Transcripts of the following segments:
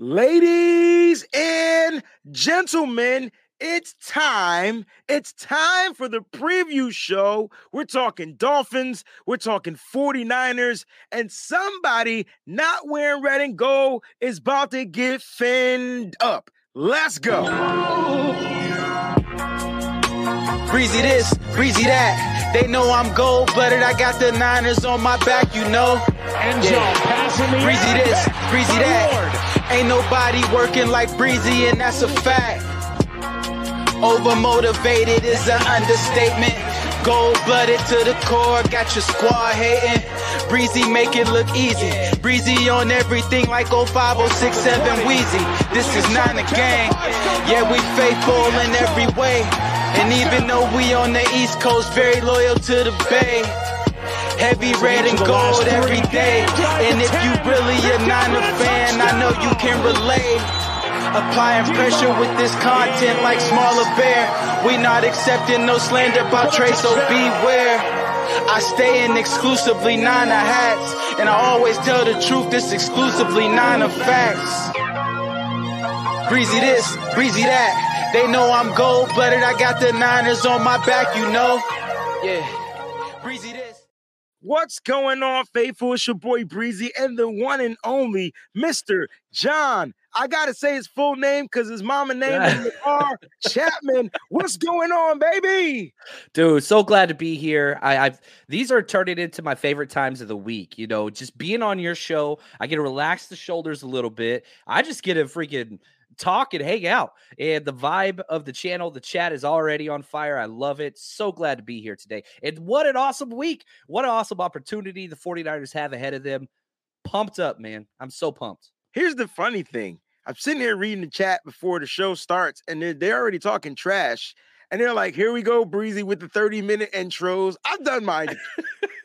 Ladies and gentlemen, it's time. It's time for the preview show. We're talking Dolphins, we're talking 49ers, and somebody not wearing red and gold is about to get finned up. Let's go. Breezy this, breezy that. They know I'm gold blooded. I got the Niners on my back, you know. Yeah. Breezy this, breezy that. Ain't nobody working like Breezy, and that's a fact. Overmotivated is an understatement. Gold blooded to the core, got your squad hating. Breezy make it look easy. Breezy on everything like 05067 Wheezy. This is not a game. Yeah, we faithful in every way. And even though we on the East Coast, very loyal to the Bay. Heavy red and gold every day. And if you really a Niner fan, I know you can relate. Applying pressure with this content like smaller bear. We not accepting no slander about Trey, so beware. I stay in exclusively Niner hats. And I always tell the truth, this exclusively Niner facts. Breezy this, breezy that. They know I'm gold blooded. I got the Niners on my back, you know. Yeah. What's going on, faithful? It's your boy Breezy and the one and only Mr. John. I gotta say his full name because his mama name is R. Chapman. What's going on, baby? Dude, so glad to be here. I, I've these are turning into my favorite times of the week. You know, just being on your show, I get to relax the shoulders a little bit. I just get a freaking talk and hang out. And the vibe of the channel, the chat is already on fire. I love it. So glad to be here today. And what an awesome week. What an awesome opportunity the 49ers have ahead of them. Pumped up, man. I'm so pumped. Here's the funny thing. I'm sitting here reading the chat before the show starts, and they're, they're already talking trash. And they're like, here we go, Breezy, with the 30 minute intros. I've done my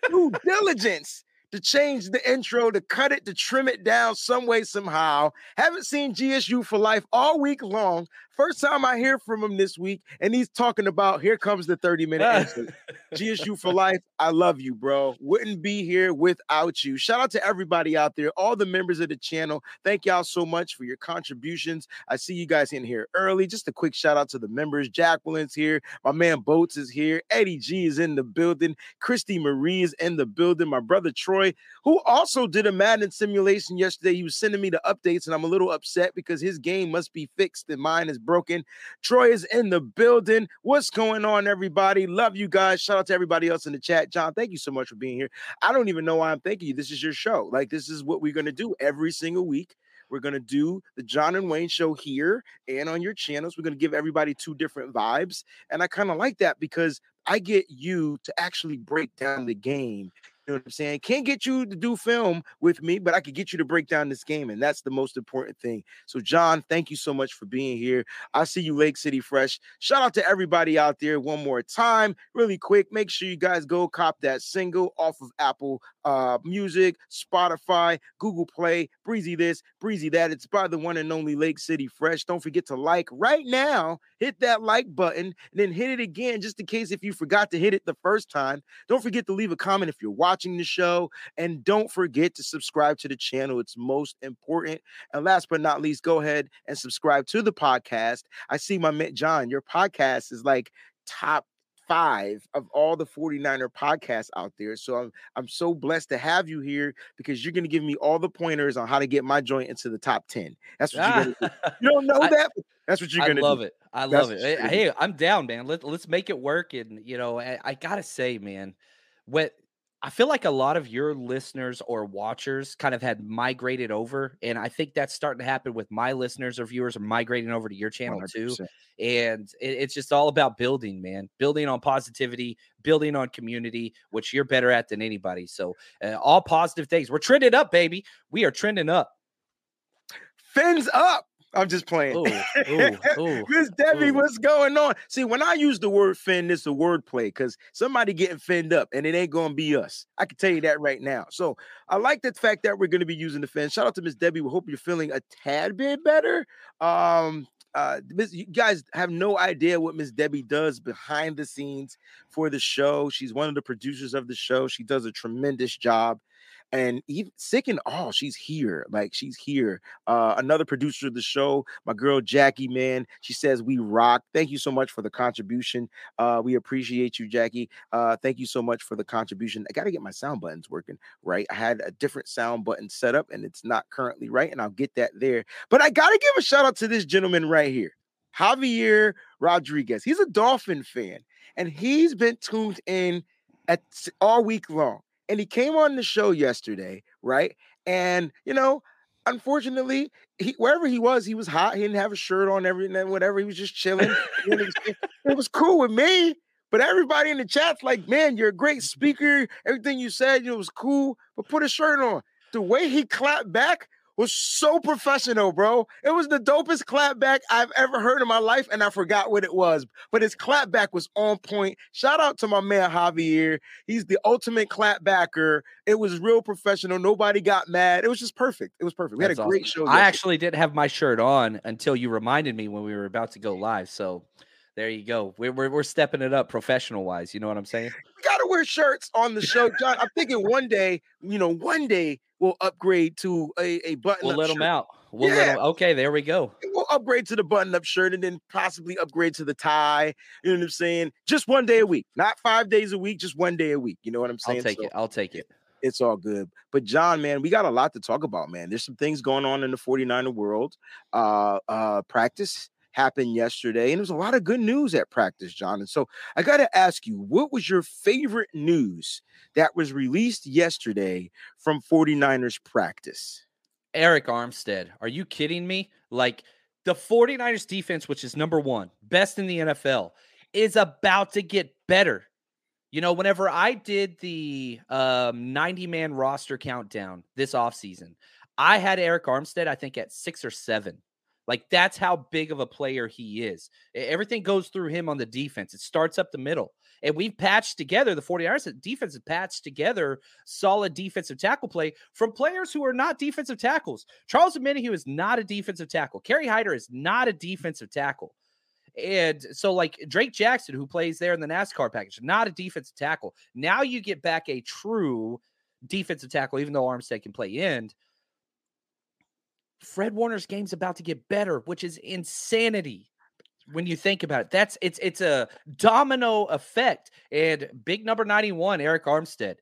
due diligence to change the intro, to cut it, to trim it down some way, somehow. Haven't seen GSU for life all week long. First time I hear from him this week, and he's talking about here comes the 30 minute intro. GSU for life. I love you, bro. Wouldn't be here without you. Shout out to everybody out there, all the members of the channel. Thank y'all so much for your contributions. I see you guys in here early. Just a quick shout out to the members. Jacqueline's here. My man Boats is here. Eddie G is in the building. Christy Marie is in the building. My brother Troy, who also did a Madden simulation yesterday, he was sending me the updates, and I'm a little upset because his game must be fixed and mine is broken. Troy is in the building. What's going on, everybody? Love you guys. Shout out to everybody else in the chat. John, thank you so much for being here. I don't even know why I'm thanking you. This is your show. Like, this is what we're going to do every single week. We're going to do the John and Wayne show here and on your channels. We're going to give everybody two different vibes. And I kind of like that because I get you to actually break down the game you know what I'm saying? Can't get you to do film with me, but I could get you to break down this game, and that's the most important thing. So, John, thank you so much for being here. I see you, Lake City Fresh. Shout out to everybody out there one more time, really quick. Make sure you guys go cop that single off of Apple uh, Music, Spotify, Google Play, Breezy this, Breezy that. It's by the one and only Lake City Fresh. Don't forget to like right now. Hit that like button and then hit it again just in case if you forgot to hit it the first time. Don't forget to leave a comment if you're watching watching the show. And don't forget to subscribe to the channel. It's most important. And last but not least, go ahead and subscribe to the podcast. I see my man John, your podcast is like top five of all the 49er podcasts out there. So I'm I'm so blessed to have you here because you're gonna give me all the pointers on how to get my joint into the top 10. That's what you're gonna do. You don't know I- that? That's what you're I gonna love do. it. I That's love it. Hey, Hey, I'm down, man. Let, let's make it work. And, you know, I, I got to say, man, what I feel like a lot of your listeners or watchers kind of had migrated over. And I think that's starting to happen with my listeners or viewers are migrating over to your channel too. 100%. And it, it's just all about building, man, building on positivity, building on community, which you're better at than anybody. So, uh, all positive things. We're trending up, baby. We are trending up. Fins up. I'm just playing. Miss Debbie, ooh. what's going on? See, when I use the word fin, it's a wordplay because somebody getting finned up and it ain't gonna be us. I can tell you that right now. So I like the fact that we're gonna be using the fin. Shout out to Miss Debbie. We hope you're feeling a tad bit better. Um, uh, Miss- you guys have no idea what Miss Debbie does behind the scenes for the show. She's one of the producers of the show. She does a tremendous job. And even sick and all, she's here. Like she's here. Uh, another producer of the show, my girl Jackie, man, she says we rock. Thank you so much for the contribution. Uh, we appreciate you, Jackie. Uh, thank you so much for the contribution. I got to get my sound buttons working right. I had a different sound button set up, and it's not currently right, and I'll get that there. But I got to give a shout out to this gentleman right here. Javier Rodriguez. He's a Dolphin fan, and he's been tuned in at all week long. And he came on the show yesterday, right? And you know, unfortunately, he wherever he was, he was hot. He didn't have a shirt on, everything, and whatever. He was just chilling. it was cool with me. But everybody in the chat's like, man, you're a great speaker. Everything you said, you know, was cool. But put a shirt on. The way he clapped back was so professional, bro. It was the dopest clapback I've ever heard in my life, and I forgot what it was. But his clapback was on point. Shout out to my man Javier. He's the ultimate clapbacker. It was real professional. Nobody got mad. It was just perfect. It was perfect. We That's had a great awesome. show. I actually didn't have my shirt on until you reminded me when we were about to go live. So there you go. We're we're, we're stepping it up professional wise. You know what I'm saying? we gotta wear shirts on the show, John. I'm thinking one day, you know, one day we'll upgrade to a, a button. We'll let them out. We'll let Yeah. 'em- Okay, there we go. We'll upgrade to the button-up shirt and then possibly upgrade to the tie. You know what I'm saying? Just one day a week, not five days a week, just one day a week. You know what I'm saying? I'll take So it. I'll take it. It's all good. But John, man, we got a lot to talk about, man. There's some things going on in the 49er world. Uh uh practice happened yesterday, and there was a lot of good news at practice, John. And so I got to ask you, what was your favorite news that was released yesterday from 49ers practice? Arik Armstead. Are you kidding me? Like the 49ers defense, which is number one, best in the NFL, is about to get better. You know, whenever I did the um, 90 man roster countdown this offseason, I had Arik Armstead, I think, at six or seven. Like that's how big of a player he is. Everything goes through him on the defense. It starts up the middle. And we've patched together the 49ers defense has patched together solid defensive tackle play from players who are not defensive tackles. Charles Omenihu is not a defensive tackle. Kerry Hyder is not a defensive tackle. And so, like Drake Jackson, who plays there in the NASCAR package, not a defensive tackle. Now you get back a true defensive tackle, even though Armstead can play end. Fred Warner's game's about to get better, which is insanity when you think about it. That's it's it's a domino effect. And big number 91, Arik Armstead.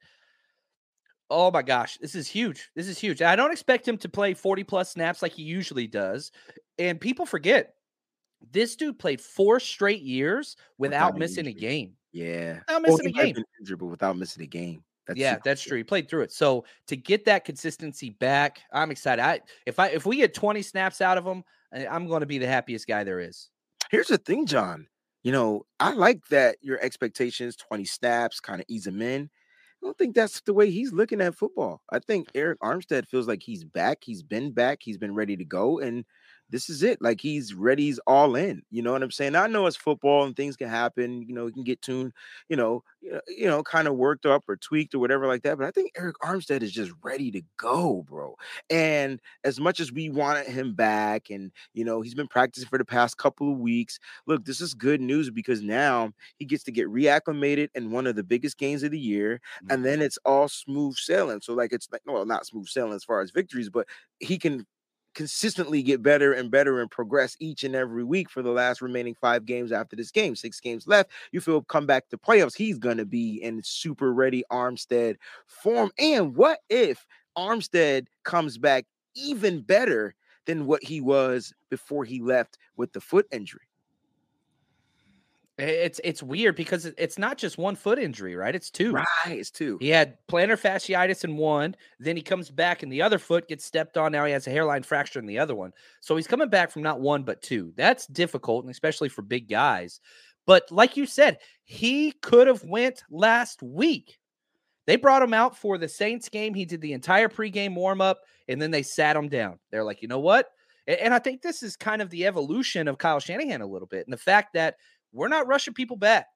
Oh my gosh, this is huge. This is huge. I don't expect him to play 40 plus snaps like he usually does. And people forget this dude played four straight years without Without missing a game. Yeah. Without missing he a game. injured, but without missing a game. That's yeah, that's true. He played through it. So to get that consistency back, I'm excited. I if I if we get 20 snaps out of him, eh, I'm going to be the happiest guy there is. Here's the thing, John. You know, I like that your expectations 20 snaps, kind of ease him in. I don't think that's the way he's looking at football. I think Arik Armstead feels like he's back. He's been back. He's been ready to go. And this is it. Like he's ready. He's all in. You know what I'm saying? I know it's football and things can happen. You know, he can get tuned, you know, you know, kind of worked up or tweaked or whatever like that. But I think Arik Armstead is just ready to go, bro. And as much as we wanted him back, and you know, he's been practicing for the past couple of weeks. Look, this is good news because now he gets to get reacclimated in one of the biggest games of the year, mm-hmm. and then it's all smooth sailing. So, like, it's like, well, not smooth sailing as far as victories, but he can consistently get better and better and progress each and every week for the last remaining five games after this game. Six games left. You feel come back to playoffs. He's gonna be in super ready Armstead form. And what if Armstead comes back even better than what he was before he left with the foot injury? It's it's weird because it's not just one foot injury, right? It's two. Right, it's two. He had plantar fasciitis in one, then he comes back and the other foot gets stepped on. Now he has a hairline fracture in the other one. So he's coming back from not one but two. That's difficult, and especially for big guys. But like you said, he could have went last week. They brought him out for the Saints game. He did the entire pregame warmup, and then they sat him down. They're like, you know what? And I think this is kind of the evolution of Kyle Shanahan a little bit, and the fact that we're not rushing people back.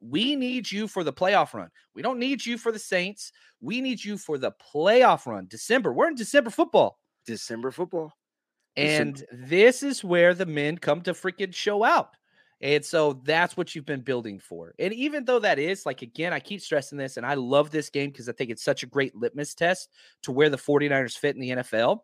We need you for the playoff run. We don't need you for the Saints. We need you for the playoff run. December. We're in December football. December football. And this is where the men come to freaking show out. And so that's what you've been building for. And even though that is, like, again, I keep stressing this, and I love this game because I think it's such a great litmus test to where the 49ers fit in the NFL.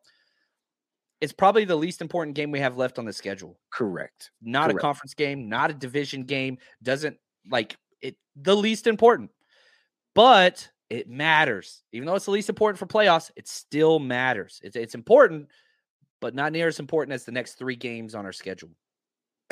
It's probably the least important game we have left on the schedule. Correct. Not Correct. a conference game, not a division game. Doesn't like it, the least important. But it matters. Even though it's the least important for playoffs, it still matters. It's, it's important, but not near as important as the next three games on our schedule.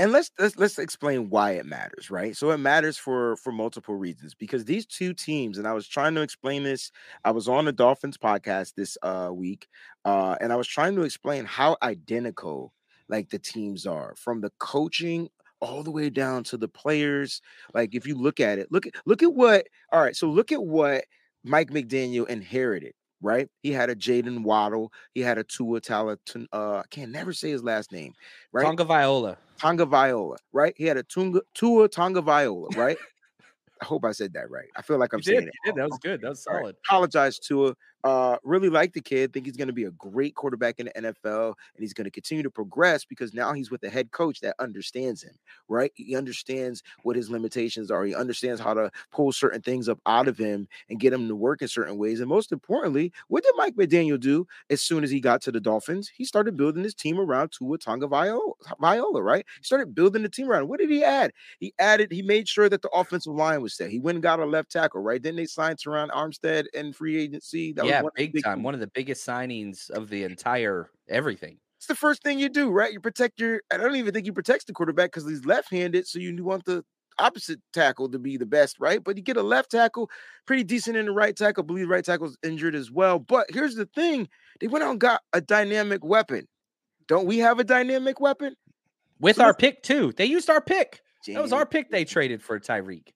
And let's let's let's explain why it matters right? So it matters for for multiple reasons because these two teams and i was trying to explain this i was on the dolphins podcast this uh week uh and i was trying to explain how identical like the teams are from the coaching all the way down to the players like if you look at it look at look at what all right so look at what mike mcdaniel inherited right? He had a Jaylen Waddle. He had a Tua Talatun. Uh, I can't never say his last name, right? Tonga Viola. Tonga Viola, right? He had a Tunga, Tua Tonga Viola, right? I hope I said that right. I feel like I'm You saying did, it. you did. That was good. That was All right. solid. Apologize to Uh, really like the kid. Think he's going to be a great quarterback in the NFL, and he's going to continue to progress because now he's with a head coach that understands him. Right? He understands what his limitations are. He understands how to pull certain things up out of him and get him to work in certain ways. And most importantly, what did Mike McDaniel do as soon as he got to the Dolphins? He started building his team around Tua Tonga Viola. Right? He started building the team around. What did he add? He added. He made sure that the offensive line was set. He went and got a left tackle. Right? Then they signed Terron Armstead in free agency. That yeah, one of big time. things. One of the biggest signings of the entire everything. It's the first thing you do, right? You protect your. I don't even think he protects the quarterback because he's left-handed, so you want the opposite tackle to be the best, right? But you get a left tackle, pretty decent in the right tackle. I believe right tackle's injured as well. But here's the thing: they went out and got a dynamic weapon. Don't we have a dynamic weapon? With So our pick too. They used our pick. That was our pick they traded for Tyreek.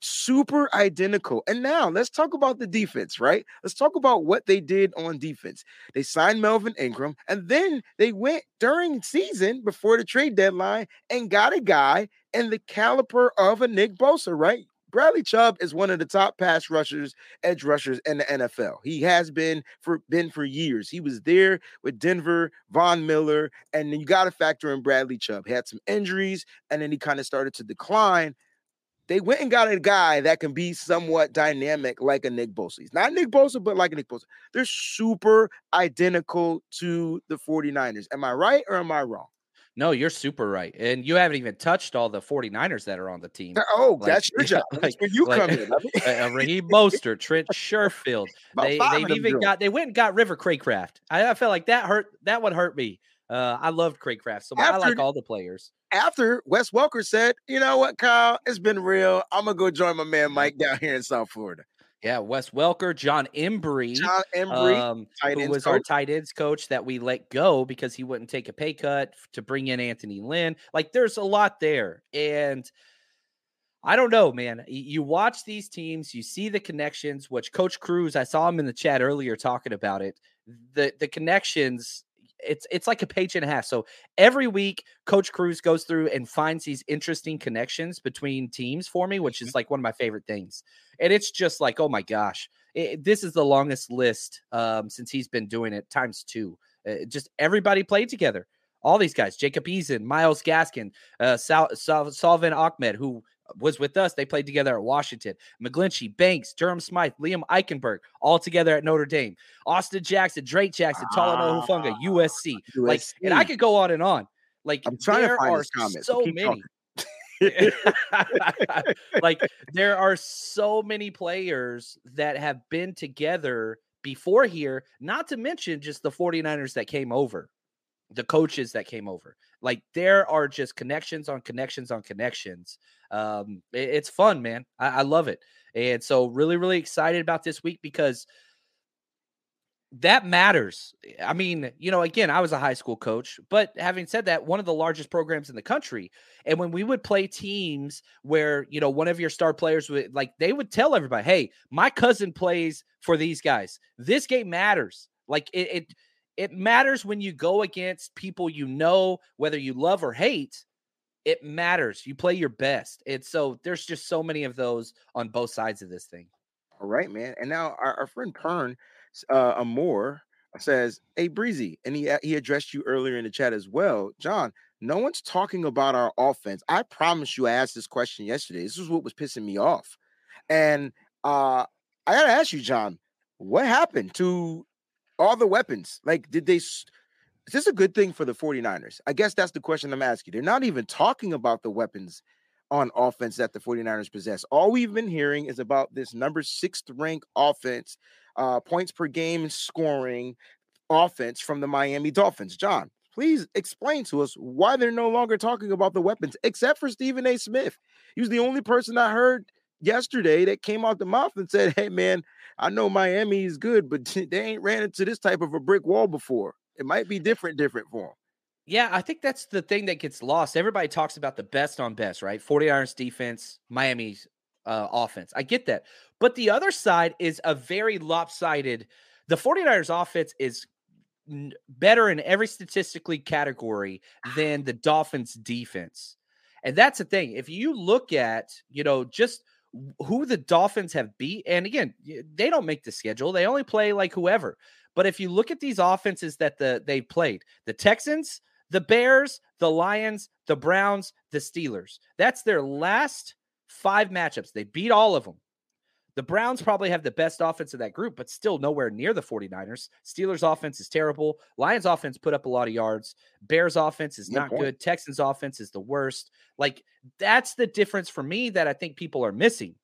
Super identical. And now let's talk about the defense, right? Let's talk about what they did on defense. They signed Melvin Ingram, and then they went during season before the trade deadline and got a guy in the caliber of a Nick Bosa, right? Bradley Chubb is one of the top pass rushers, edge rushers in the NFL. He has been for been for years. He was there with Denver, Von Miller, and then you got to factor in Bradley Chubb. He had some injuries, and then he kind of started to decline they went and got a guy that can be somewhat dynamic like a Nick Bosa. He's not Nick Bosa, but like a Nick Bosa. They're super identical to the 49ers. Am I right or am I wrong? No, you're super right. And you haven't even touched all the 49ers that are on the team. Oh, Like, that's your job. That's like- where you like- come in. I mean, uh, Raheem Mostert, Trent Sherfield. about They they've even got they went and got River Cracraft. I, I felt like that hurt that would hurt me. Uh, I loved Cracraft, so I like all the players. after Wes Welker said, you know what, Kyle, it's been real. I'm gonna go join my man Mike down here in South Florida. Yeah, Wes Welker, Jon Embree, Jon Embree, um, who was our tight ends coach that we let go because he wouldn't take a pay cut to bring in Anthony Lynn. Like, there's a lot there, and I don't know, man. You watch these teams, you see the connections. Which Coach Cruz, I saw him in the chat earlier talking about it. The the connections. It's it's like a page and a half. So every week, Coach Cruz goes through and finds these interesting connections between teams for me, which is like one of my favorite things. And it's just like, oh my gosh, it, this is the longest list um, since he's been doing it times two. Uh, just everybody played together. All these guys, Jacob Eason, Myles Gaskin, uh, Sal, Sal, Salvon Ahmed, who was with us. They played together at Washington. McGlinchey, Banks, Durham Smythe, Liam Eichenberg, all together at Notre Dame. Austin Jackson, Drake Jackson, Talanoa ah, Hufanga, USC. Like, and I could go on and on. Like, I'm trying to find are comments, so many. like there are so many players that have been together before here, not to mention just the 49ers that came over, the coaches that came over. Like there are just connections on connections on connections. Um, it- it's fun, man. I, I love it. And so really, really excited about this week because that matters. I mean, you know, again, I was a high school coach, but having said that, one of the largest programs in the country. And when we would play teams where, you know, one of your star players would like, they would tell everybody, hey, my cousin plays for these guys. This game matters. Like it, it, it matters when you go against people you know, whether you love or hate. It matters. You play your best. And so there's just so many of those on both sides of this thing. All right, man. And now our, our friend Pern uh, Amore says, "Hey, Breezy," and he he addressed you earlier in the chat as well, John. no one's talking about our offense. I promise you, I asked this question yesterday. This is what was pissing me off. And uh, I got to ask you, John, what happened to all the weapons? Like, did they? Is this a good thing for the 49ers? I guess that's the question I'm asking. They're not even talking about the weapons on offense that the 49ers possess. All we've been hearing is about this number sixth rank offense, uh, points per game scoring offense from the Miami Dolphins. John, please explain to us why they're no longer talking about the weapons, except for Stephen A. Smith. He was the only person I heard yesterday that came out the mouth and said, Hey, man, I know Miami is good, but they ain't ran into this type of a brick wall before. It might be different, different for them. Yeah, I think that's the thing that gets lost. Everybody talks about the best on best, right? 49ers defense, Miami's uh, offense. I get that. But the other side is a very lopsided. The 49ers offense is n- better in every statistically category than the Dolphins defense. And that's the thing. If you look at, you know, just who the Dolphins have beat, and again, they don't make the schedule. They only play like whoever. But if you look at these offenses that the they played, the Texans, the Bears, the Lions, the Browns, the Steelers. That's their last five matchups. They beat all of them. The Browns probably have the best offense of that group, but still nowhere near the 49ers. Steelers offense is terrible. Lions offense put up a lot of yards. Bears offense is not good. Texans offense is the worst. Like that's the difference for me that I think people are missing.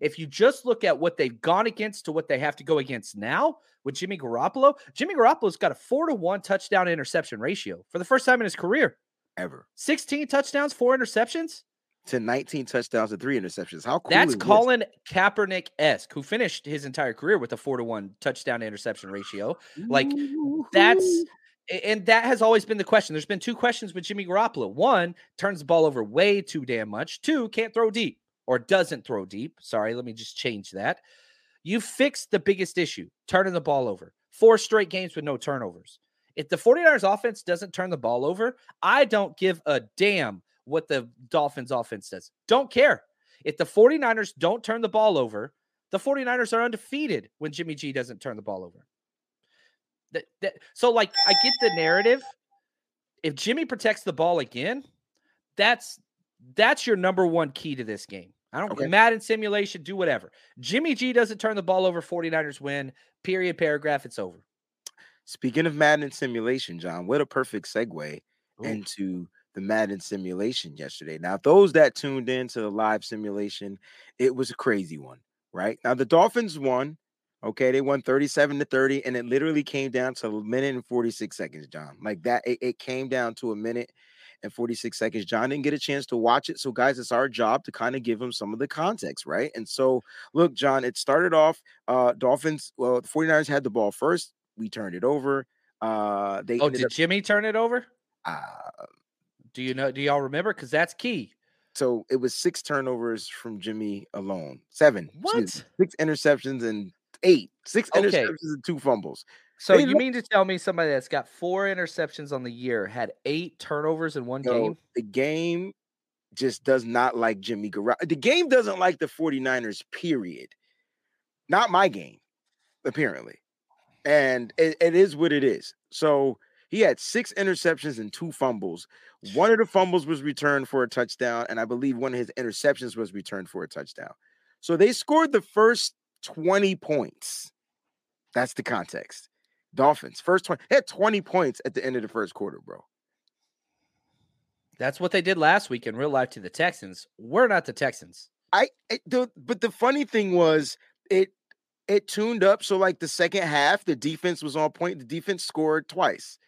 If you just look at what they've gone against to what they have to go against now with Jimmy Garoppolo, Jimmy Garoppolo's got a four to one touchdown interception ratio for the first time in his career ever. 16 touchdowns, four interceptions to 19 touchdowns and three interceptions. How cool That's Colin Kaepernick esque, who finished his entire career with a four to one touchdown interception ratio. Like that's and that has always been the question. There's been two questions with Jimmy Garoppolo. One, turns the ball over way too damn much. Two, can't throw deep or doesn't throw deep. Sorry, let me just change that. You fixed the biggest issue, turning the ball over. Four straight games with no turnovers. If the 49ers offense doesn't turn the ball over, I don't give a damn what the Dolphins offense does. Don't care. If the 49ers don't turn the ball over, the 49ers are undefeated when Jimmy G doesn't turn the ball over. That, that, so, like, I get the narrative. If Jimmy protects the ball again, that's that's your number one key to this game. I don't okay. Madden simulation, do whatever. Jimmy G doesn't turn the ball over, 49ers win. Period, paragraph, it's over. Speaking of Madden simulation, John, what a perfect segue Ooh. into the Madden simulation yesterday. Now, those that tuned in to the live simulation, it was a crazy one, right? Now, the Dolphins won. Okay, they won 37 to 30, and it literally came down to a minute and 46 seconds, John. Like that, it, it came down to a minute and 46 seconds. John didn't get a chance to watch it. So, guys, it's our job to kind of give him some of the context, right? And so, look, John, it started off uh Dolphins, well, the 49ers had the ball first. We turned it over. Uh they Oh, did up, Jimmy turn it over? Uh do you know? Do y'all remember? Because that's key. So it was six turnovers from Jimmy alone. Seven. What? Six interceptions and eight. Six okay. interceptions and two fumbles. So they you mean to tell me somebody that's got four interceptions on the year had eight turnovers in one game? The game just does not like Jimmy Garoppolo. The game doesn't like the 49ers, period. Not my game, apparently. And it, it is what it is. So he had six interceptions and two fumbles. One of the fumbles was returned for a touchdown, and I believe one of his interceptions was returned for a touchdown. So they scored the first 20 points. That's the context. Dolphins, first 20, had 20 points at the end of the first quarter, bro. That's what they did last week in real life to the Texans. We're not the Texans. I, I the, but the funny thing was it it tuned up so like the second half the defense was on point the defense scored twice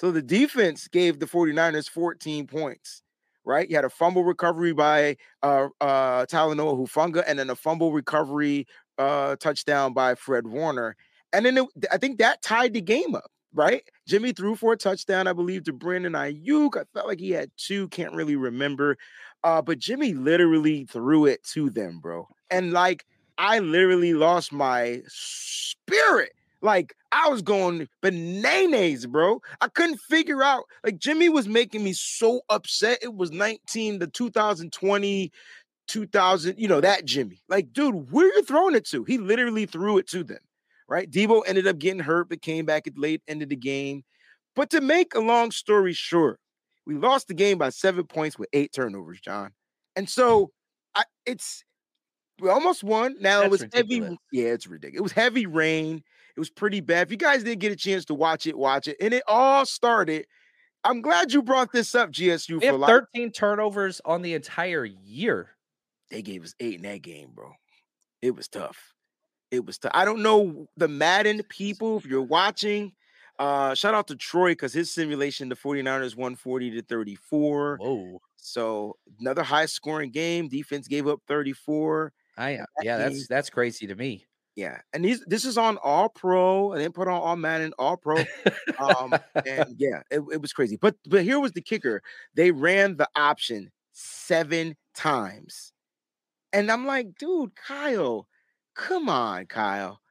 so the defense gave the 49ers 14 points, right? You had a fumble recovery by uh uh Talanoa Hufanga and then a fumble recovery uh touchdown by Fred Warner. And then it, I think that tied the game up, right? Jimmy threw for a touchdown, I believe, to Brandon Aiyuk. I felt like he had two, can't really remember. Uh, but Jimmy literally threw it to them, bro. And like I literally lost my spirit like I was going bananas, bro. I couldn't figure out. Like Jimmy was making me so upset. It was 19 to 2020, 2000, you know, that Jimmy. Like, dude, where you throwing it to? He literally threw it to them, right? Deebo ended up getting hurt, but came back at late end of the game. But to make a long story short, We lost the game by seven points with eight turnovers, John. And so I, it's we almost won. Now it That's was heavy. Yeah, it's ridiculous. It was heavy rain. It was pretty bad. If you guys didn't get a chance to watch it, watch it. And it all started. I'm glad you brought this up, GSU We for have life. 13 turnovers on the entire year. They gave us eight in that game, bro. It was tough. It was tough. I don't know the Madden people, if you're watching. Uh, shout out to Troy because his simulation, the 49ers 140 to 34. Whoa. So another high scoring game. Defense gave up 34. I that yeah, game- that's that's crazy to me. Yeah. And these this is on all pro and then put on all Madden, all pro. Um, and yeah, it, it was crazy. But but here was the kicker. They ran the option seven times. And I'm like, dude, Kyle, come on, Kyle.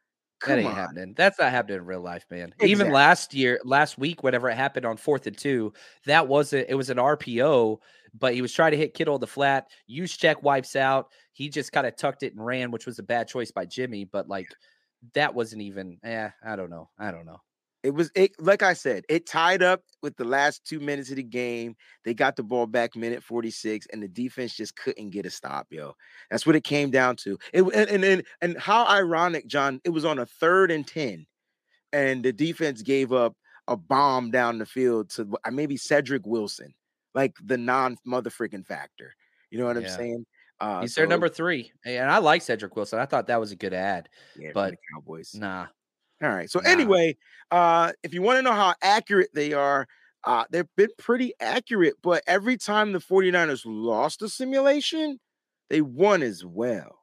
that ain't on. happening. That's not happening in real life, man. Even last year, last week, whenever it happened on fourth and two, that wasn't. It was an RPO, but he was trying to hit Kittle in the flat. Juszczyk wipes out. He just kind of tucked it and ran, which was a bad choice by Jimmy. But like, that wasn't even. Eh, I don't know. I don't know. It was it like I said, it tied up with the last two minutes of the game. They got the ball back minute 46, and the defense just couldn't get a stop, yo. That's what it came down to. It and and and, how ironic, John, it was on a third and 10, and the defense gave up a bomb down the field to maybe Cedric Wilson, like the non-mother freaking factor. You know what I'm saying? Uh He's their number three, and I like Cedric Wilson. I thought that was a good ad. yeah, but Cowboys. Nah, All right. So Nah. anyway, uh, if you want to know how accurate they are, uh, they've been pretty accurate, but every time the 49ers lost a simulation, they won as well.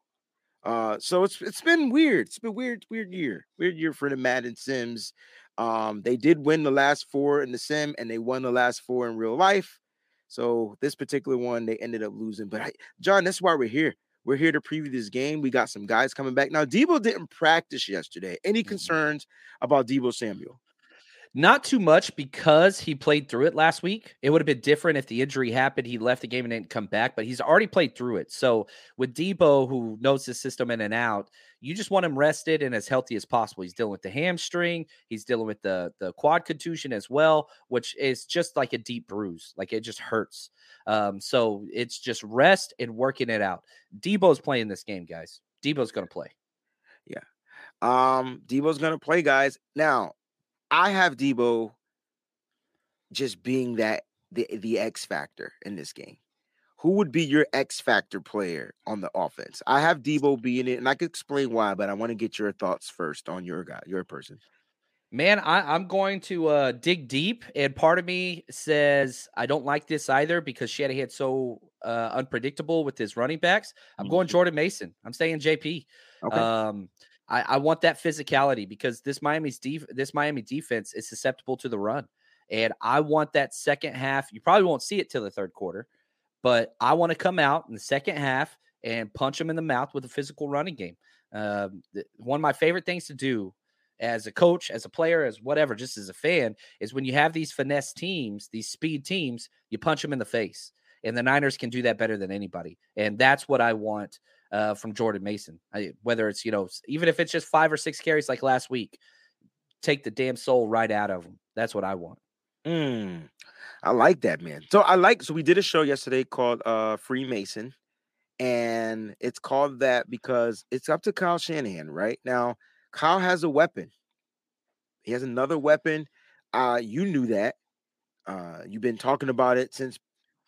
Uh, so it's it's been weird. It's been weird, weird year. Weird year for the Madden Sims. Um, they did win the last four in the sim, and they won the last four in real life. So this particular one, they ended up losing. But I, John, that's why we're here. We're here to preview this game. We got some guys coming back. Now, Deebo didn't practice yesterday. Any Mhm. concerns about Deebo Samuel? Not too much because he played through it last week. It would have been different if the injury happened. He left the game and didn't come back, but he's already played through it. So with Deebo, who knows the system in and out, you just want him rested and as healthy as possible. He's dealing with the hamstring. He's dealing with the the quad contusion as well, which is just like a deep bruise. Like it just hurts. Um, so it's just rest and working it out. Deebo's playing this game, guys. Deebo's going to play. Yeah. Um, Deebo's gonna play, guys. Now, I have Deebo just being that the the X factor in this game. Who would be your X factor player on the offense? I have Deebo being it, and I can explain why, but I want to get your thoughts first on your guy, your person. Man, I, I'm going to uh, dig deep, and part of me says I don't like this either because Shanahan's so uh, unpredictable with his running backs. I'm going Jordan Mason. I'm staying JP. Okay. Um, I, I want that physicality because this Miami's def- this Miami defense is susceptible to the run, and I want that second half. You probably won't see it till the third quarter, but I want to come out in the second half and punch them in the mouth with a physical running game. Um, one of my favorite things to do as a coach, as a player, as whatever, just as a fan, is when you have these finesse teams, these speed teams, you punch them in the face. And the Niners can do that better than anybody. And that's what I want uh, from Jordan Mason. I, whether it's, you know, even if it's just five or six carries like last week, take the damn soul right out of them. That's what I want. Mm, I like that, man. So I like so we did a show yesterday called uh Freemason, and it's called that because it's up to Kyle Shanahan, right? Now, Kyle has a weapon. He has another weapon. Uh, you knew that. Uh, you've been talking about it since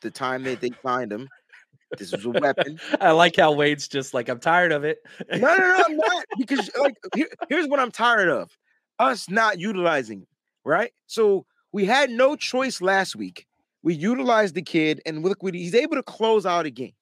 the time that they find him. This is a weapon. I like how Wade's just like, I'm tired of it. No, no, no, I'm not. Because like here- here's what I'm tired of. Us not utilizing him, right? So we had no choice last week. We utilized the kid, and look what he's able to close out a game.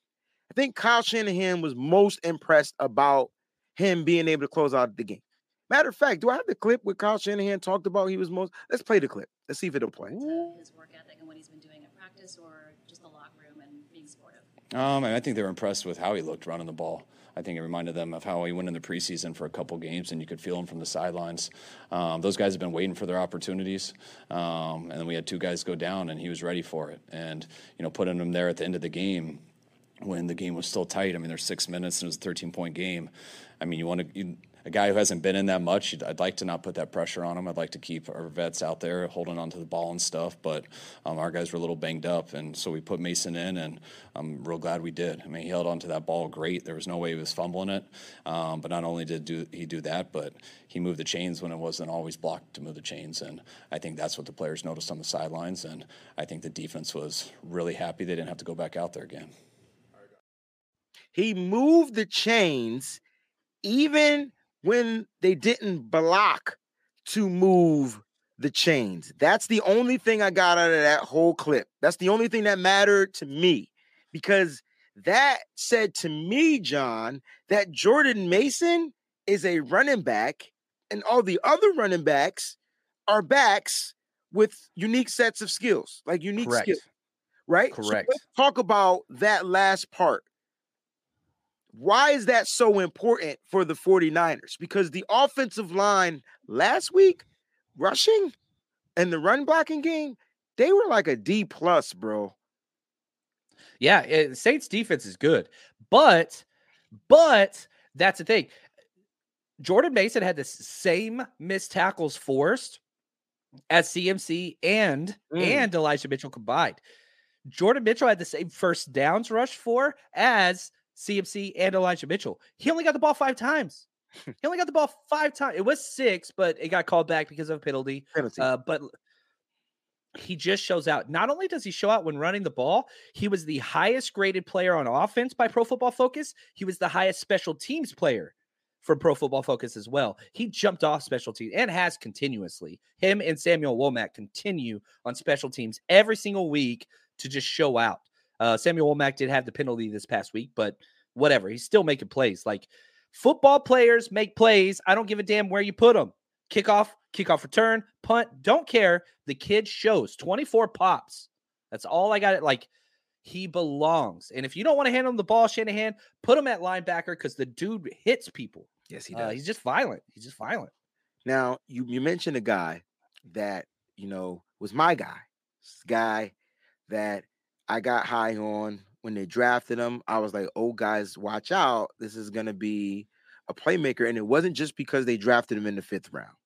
I think Kyle Shanahan was most impressed about him being able to close out the game. Matter of fact, do I have the clip where Kyle Shanahan talked about he was most? Let's play the clip. Let's see if it'll play. his work ethic and what he's been doing at practice or just the locker room and being supportive? Um, I think they were impressed with how he looked running the ball. I think it reminded them of how he went in the preseason for a couple games, and you could feel him from the sidelines. Um, those guys have been waiting for their opportunities, um, and then we had two guys go down, and he was ready for it. And you know, putting him there at the end of the game when the game was still tight. I mean, there's six minutes and it was a 13 point game. I mean, you want to. A guy who hasn't been in that much, I'd like to not put that pressure on him. I'd like to keep our vets out there holding onto the ball and stuff. But um, our guys were a little banged up, and so we put Mason in, and I'm real glad we did. I mean, he held onto that ball great. There was no way he was fumbling it. Um, but not only did do, he do that, but he moved the chains when it wasn't always blocked to move the chains. And I think that's what the players noticed on the sidelines. And I think the defense was really happy they didn't have to go back out there again. He moved the chains even when they didn't block to move the chains. That's the only thing I got out of that whole clip. That's the only thing that mattered to me because that said to me, John, that Jordan Mason is a running back and all the other running backs are backs with unique sets of skills, like unique Correct. skills, right? So Correct. let's talk about that last part. Why is that so important for the 49ers? Because the offensive line last week, rushing and the run blocking game, they were like a D plus, bro. Yeah, it, Saints defense is good, but but that's the thing. Jordan Mason had the same missed tackles forced as CMC and Mm. and Elijah Mitchell combined. Jordan Mitchell had the same first downs rush for as CMC and Elijah Mitchell. He only got the ball five times. he only got the ball five times. It was six, but it got called back because of a penalty. Penalty. Uh, but he just shows out. Not only does he show out when running the ball, he was the highest graded player on offense by Pro Football Focus. He was the highest special teams player for Pro Football Focus as well. He jumped off special teams and has continuously. Him and Samuel Womack continue on special teams every single week to just show out. Uh, Samuel Womack did have the penalty this past week, but whatever. He's still making plays. Like football players make plays. I don't give a damn where you put them. Kickoff, kickoff return, punt. Don't care. The kid shows 24 pops. That's all I got. It like he belongs. And if you don't want to hand him the ball, Shanahan, put him at linebacker because the dude hits people. yes, he Uh, he's just violent. He's just violent. Now, you you mentioned a guy that you know was my guy, This guy that I got high on when they drafted him. I was like, "Oh, guys, watch out! This is gonna be a playmaker." And it wasn't just because they drafted him in the fifth round.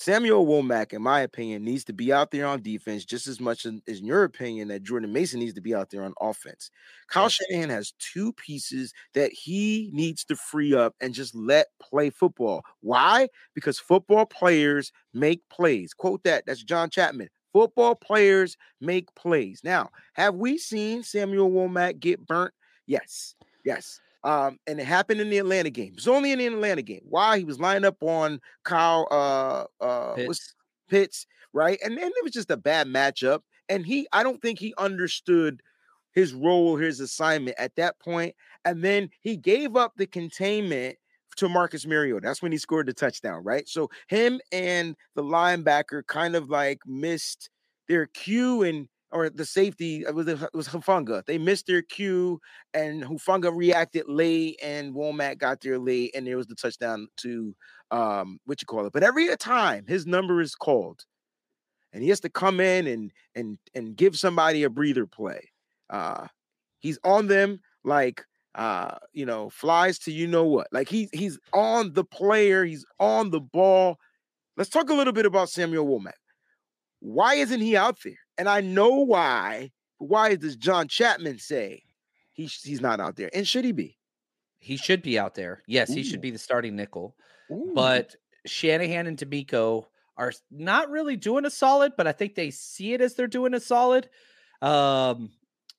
Samuel Womack, in my opinion, needs to be out there on defense just as much as in your opinion that Jordan Mason needs to be out there on offense. Kyle Shanahan has two pieces that he needs to free up and just let play football. Why? Because football players make plays. Quote that. That's John Chapman. Football players make plays. Now, have we seen Samuel Womack get burnt? Yes. Yes. Um, and it happened in the Atlanta game. It was only in the Atlanta game. Why? He was lined up on Kyle uh uh Pitts. Pitts, right? And then it was just a bad matchup. And he, I don't think he understood his role, his assignment at that point. And then he gave up the containment to Marcus Mariota. That's when he scored the touchdown, right? So him and the linebacker kind of like missed their cue and or the safety it was it was Hufanga. They missed their cue and Hufanga reacted late and Womack got there late and there was the touchdown to um what you call it. But every time his number is called and he has to come in and and and give somebody a breather play. Uh he's on them like uh you know flies to you know what. Like he he's on the player, he's on the ball. Let's talk a little bit about Samuel Womack. Why isn't he out there? And I know why. Why does John Chapman say he's he's not out there? And should he be? He should be out there. Yes, he should be the starting nickel. Ooh. But Shanahan and DeMeco are not really doing a solid, but I think they see it as they're doing a solid. Um,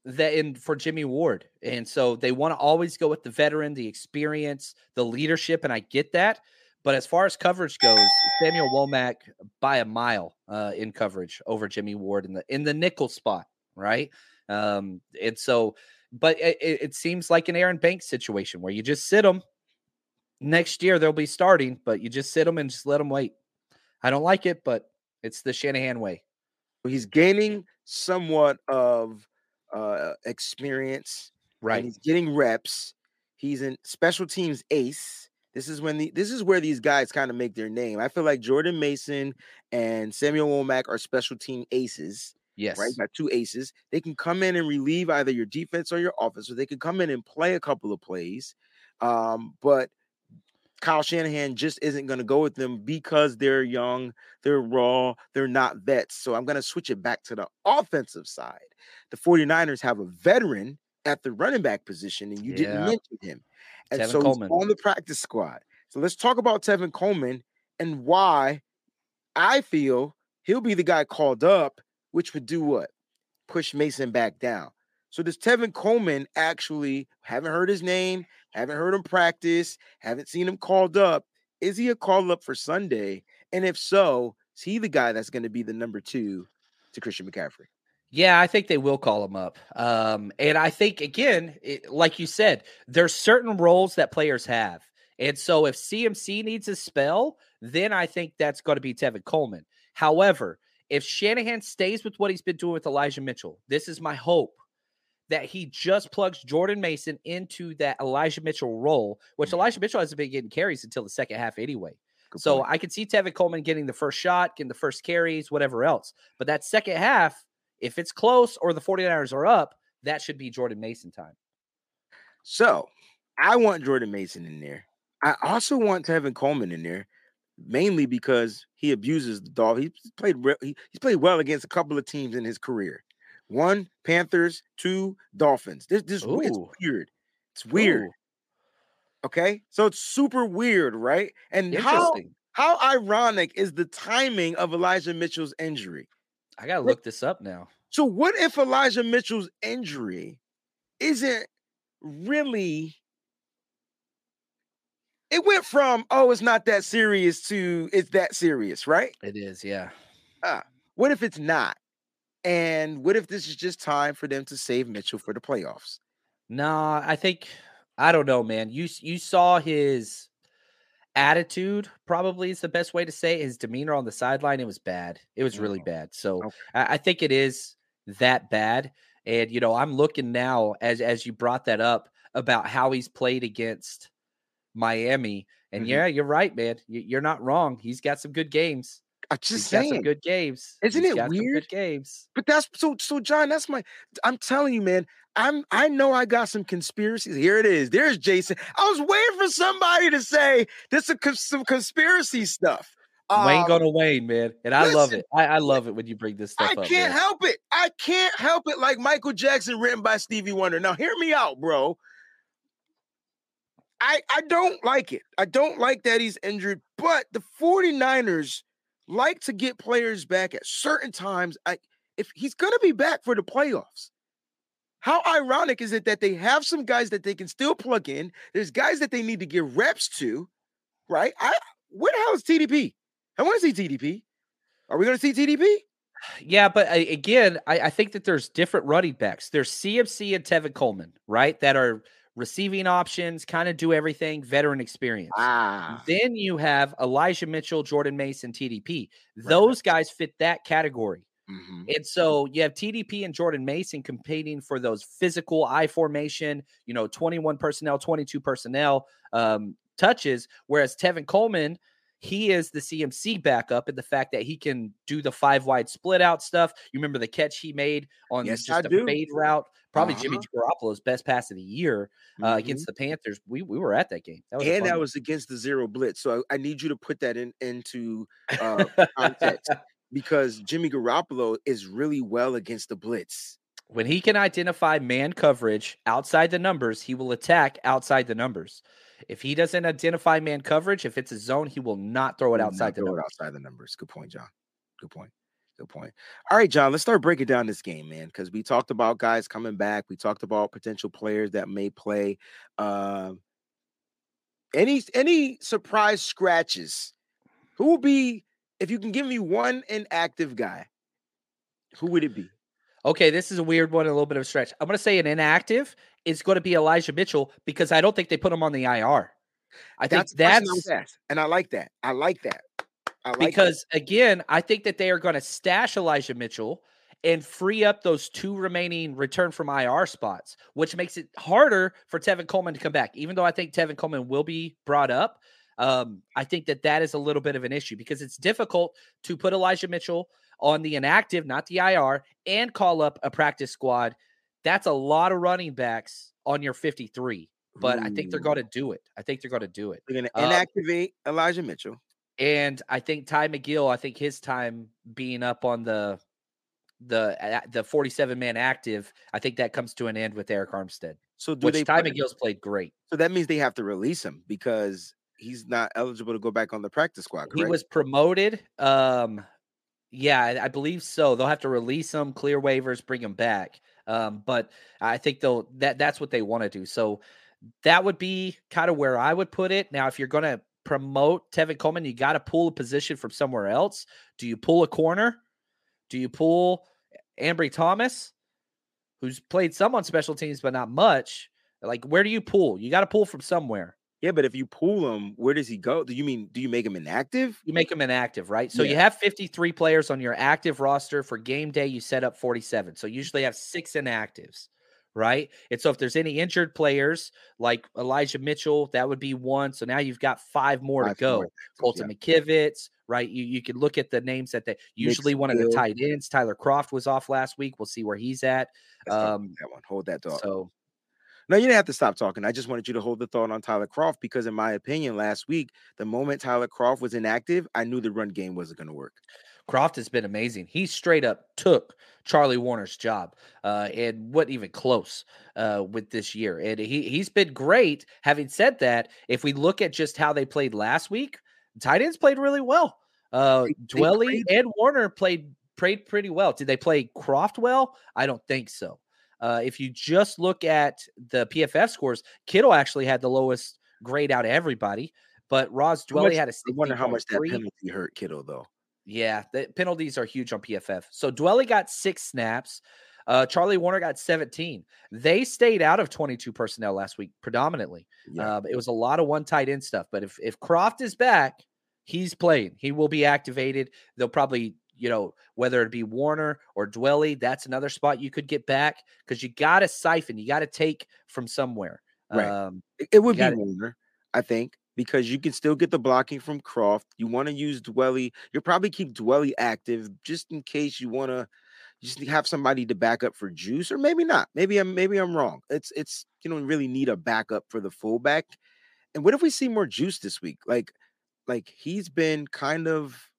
that in for Jimmy Ward, and so they want to always go with the veteran, the experience, the leadership, and I get that. But as far as coverage goes, Samuel Womack by a mile uh, in coverage over Jimmy Ward in the in the nickel spot, right? Um, and so, but it, it it seems like an Aaron Banks situation where you just sit them. Next year they'll be starting, but you just sit them and just let them wait. I don't like it, but it's the Shanahan way. he's gaining somewhat of uh experience and he's getting reps. He's in special teams ace. This is when the this is where these guys kind of make their name. I feel like Jordan Mason and Samuel Womack are special team aces, Yes. right? Got two aces. They can come in and relieve either your defense or your offense, or they can come in and play a couple of plays. Um, but Kyle Shanahan just isn't going to go with them because they're young, they're raw, they're not vets. So I'm going to switch it back to the offensive side. The 49ers have a veteran at the running back position, and you didn't mention him. And Tevin so Coleman. he's on the practice squad. So let's talk about Tevin Coleman and why I feel he'll be the guy called up, which would do what? Push Mason back down. So does Tevin Coleman actually haven't heard his name, haven't heard him practice, haven't seen him called up. Is he a call up for Sunday? And if so, is he the guy that's going to be the number two to Christian McCaffrey? Yeah, I think they will call him up. Um, and I think again, it, like you said, there's certain roles that players have. And so if CMC needs a spell, then I think that's going to be Tevin Coleman. However, if Shanahan stays with what he's been doing with Elijah Mitchell, this is my hope that he just plugs Jordan Mason into that Elijah Mitchell role, which mm. Elijah Mitchell hasn't been getting carries until the second half anyway. Good So point. I could see Tevin Coleman getting the first shot, getting the first carries, whatever else. But that second half, if it's close or the 49ers are up, that should be Jordan Mason time. So I want Jordan Mason in there. I also want Tevin Coleman in there, mainly because he abuses the dog. He's played re- he- he's played well against a couple of teams in his career. One Panthers, two Dolphins. This this it's weird. It's weird. Ooh, Okay, so it's super weird, right? And how how ironic is the timing of Elijah Mitchell's injury? I got to look this up now. So what if Elijah Mitchell's injury isn't really it went from oh it's not that serious to it's that serious, right? It is, yeah. Ah, what if it's not? And what if this is just time for them to save Mitchell for the playoffs? Nah, I think I don't know, man. You you saw his attitude probably is the best way to say it. his demeanor on the sideline. It was bad. It was really Oh, bad. So okay. I, I think it is that bad. And you know, I'm looking now as as you brought that up about how he's played against Miami. And Mhm. yeah, you're right, man. You, you're not wrong. He's got some good games. I'm He's just got some saying. good games. Isn't He's it got some weird? good games. But that's so so John, that's my I'm telling you, man. I'm I know I got some conspiracies. Here it is. There's Jason. I was waiting for somebody to say this is cons- some conspiracy stuff. Wayne Um, gonna Wayne, man. And I love it. I, I love it when you bring this stuff I up. can't man. help it. I can't help it like Michael Jackson written by Stevie Wonder. Now hear me out, bro. I I don't like it. I don't like that he's injured, but the 49ers like to get players back at certain times. I if he's going to be back for the playoffs. How ironic is it that they have some guys that they can still plug in? There's guys that they need to give reps to, right? I where the hell is TDP? I want to see TDP. Are we going to see TDP? Yeah, but uh, again, I, I think that there's different running backs. There's CMC and Tevin Coleman, right? That are receiving options, kind of do everything, veteran experience. Ah, Then you have Elijah Mitchell, Jordan Mason, TDP. Right. Those guys fit that category. mhm. And so you have TDP and Jordan Mason competing for those physical I formation, you know, 21 personnel, 22 personnel um, touches. Whereas Tevin Coleman, he is the CMC backup and the fact that he can do the five wide split out stuff. You remember the catch he made on Yes, just I a do. fade route? Probably Jimmy Uh-huh. Garoppolo's best pass of the year uh, Mhm. against the Panthers. We we were at that game. That was and that one. was against the zero blitz. So I, I need you to put that in into uh, context because Jimmy Garoppolo is really well against the blitz. when he can identify man coverage outside the numbers, he will attack outside the numbers. If he doesn't identify man coverage, if it's a zone, he will not throw it outside the throw it numbers. outside the numbers. Good point, John. Good point. Good point. All right, John. Let's start breaking down this game, man. Because we talked about guys coming back. We talked about potential players that may play. Um, any any surprise scratches? Who will be if you can give me one inactive guy? Who would it be? Okay, this is a weird one, a little bit of a stretch. I'm going to say an inactive is going to be Elijah Mitchell because I don't think they put him on the IR. I think the person I that's was asked, and I like that. I like that. I like because again, I think that they are going to stash Elijah Mitchell and free up those two remaining return from IR spots, which makes it harder for Tevin Coleman to come back. Even though I think Tevin Coleman will be brought up, um, I think that that is a little bit of an issue because it's difficult to put Elijah Mitchell on the inactive, not the IR, and call up a practice squad. That's a lot of running backs on your 53. but I think they're going to do it. I think they're going to do it. They're gonna Um, inactivate Elijah Mitchell. And I think Ty McGill, I think his time being up on the the the 47 man active, I think that comes to an end with Arik Armstead. So do Which they Ty McGill's played great. So that means they have to release him because he's not eligible to go back on the practice squad. He was promoted. Um, yeah, I, believe so. They'll have to release him, clear waivers, bring him back. Um, but I think they'll that that's what they want to do. So that would be kind of where I would put it. Now, if you're going to promote Tevin Coleman, you got to pull a position from somewhere else. Do you pull a corner? Do you pull Ambry Thomas, who's played some on special teams but not much? Like, where do you pull? You got to pull from somewhere. yeah, but if you pull him, where does he go? Do you mean do you make him inactive? You make him inactive, right? So you have 53 players on your active roster for game day. You set up 47. So you usually have six inactives, right? And so if there's any injured players like Elijah Mitchell, that would be one. So now you've got five more Five to go. more Colton yeah. McKivitz, right? You you can look at the names that they usually one of the tight ends. Tyler Kroft was off last week. We'll see where he's at. Let's talk about Um, that one. Hold that thought. So No, you didn't have to stop talking. I just wanted you to hold the thought on Tyler Kroft because, in my opinion, last week, the moment Tyler Kroft was inactive, I knew the run game wasn't going to work. Kroft has been amazing. He straight up took Charlie Woerner's job, uh, and what even close uh, with this year. And he he's been great. Having said that, if we look at just how they played last week, tight ends played really well. Uh, Dwelley and Woerner played played pretty well. Did they play Kroft well? I don't think so. Uh, if you just look at the PFF scores, Kittle actually had the lowest grade out of everybody, but Ross much- Dwelley had a I wonder how much that penalty hurt Kittle, though. Yeah, the penalties are huge on PFF. So Dwelley got six snaps. Uh, Charlie Woerner got 17. They stayed out of 22 personnel last week predominantly. Yeah. Uh, it was a lot of one tight end stuff. But if if Kroft is back, he's playing. He will be activated. They'll probably, you know, whether it be Woerner or Dwelley, that's another spot you could get back because you got to siphon. You got to take from somewhere. Right. Um, It, it would be got it. Warner, I think, because you can still get the blocking from Kroft. You want to use Dwelley. You'll probably keep Dwelley active just in case you want to just have somebody to back up for Juice, or maybe not. Maybe I'm maybe I'm wrong. It's it's you don't really need a backup for the fullback. And what if we see more Juice this week? Like like he's been kind of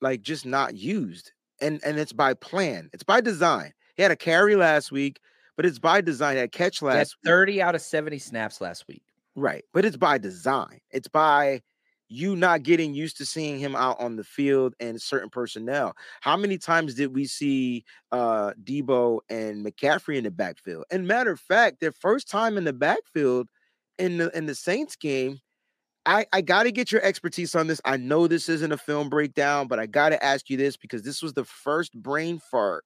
like just not used, and and it's by plan. It's by design. He had a carry last week, but it's by design. He had catch had last week. 30 out of 70 snaps last week. Right. But it's by design. It's by you not getting used to seeing him out on the field and certain personnel. How many times did we see uh Deebo and McCaffrey in the backfield? And matter of fact, their first time in the backfield in the in the Saints game, I, I got to get your expertise on this. I know this isn't a film breakdown, but I got to ask you this because this was the first brain fart.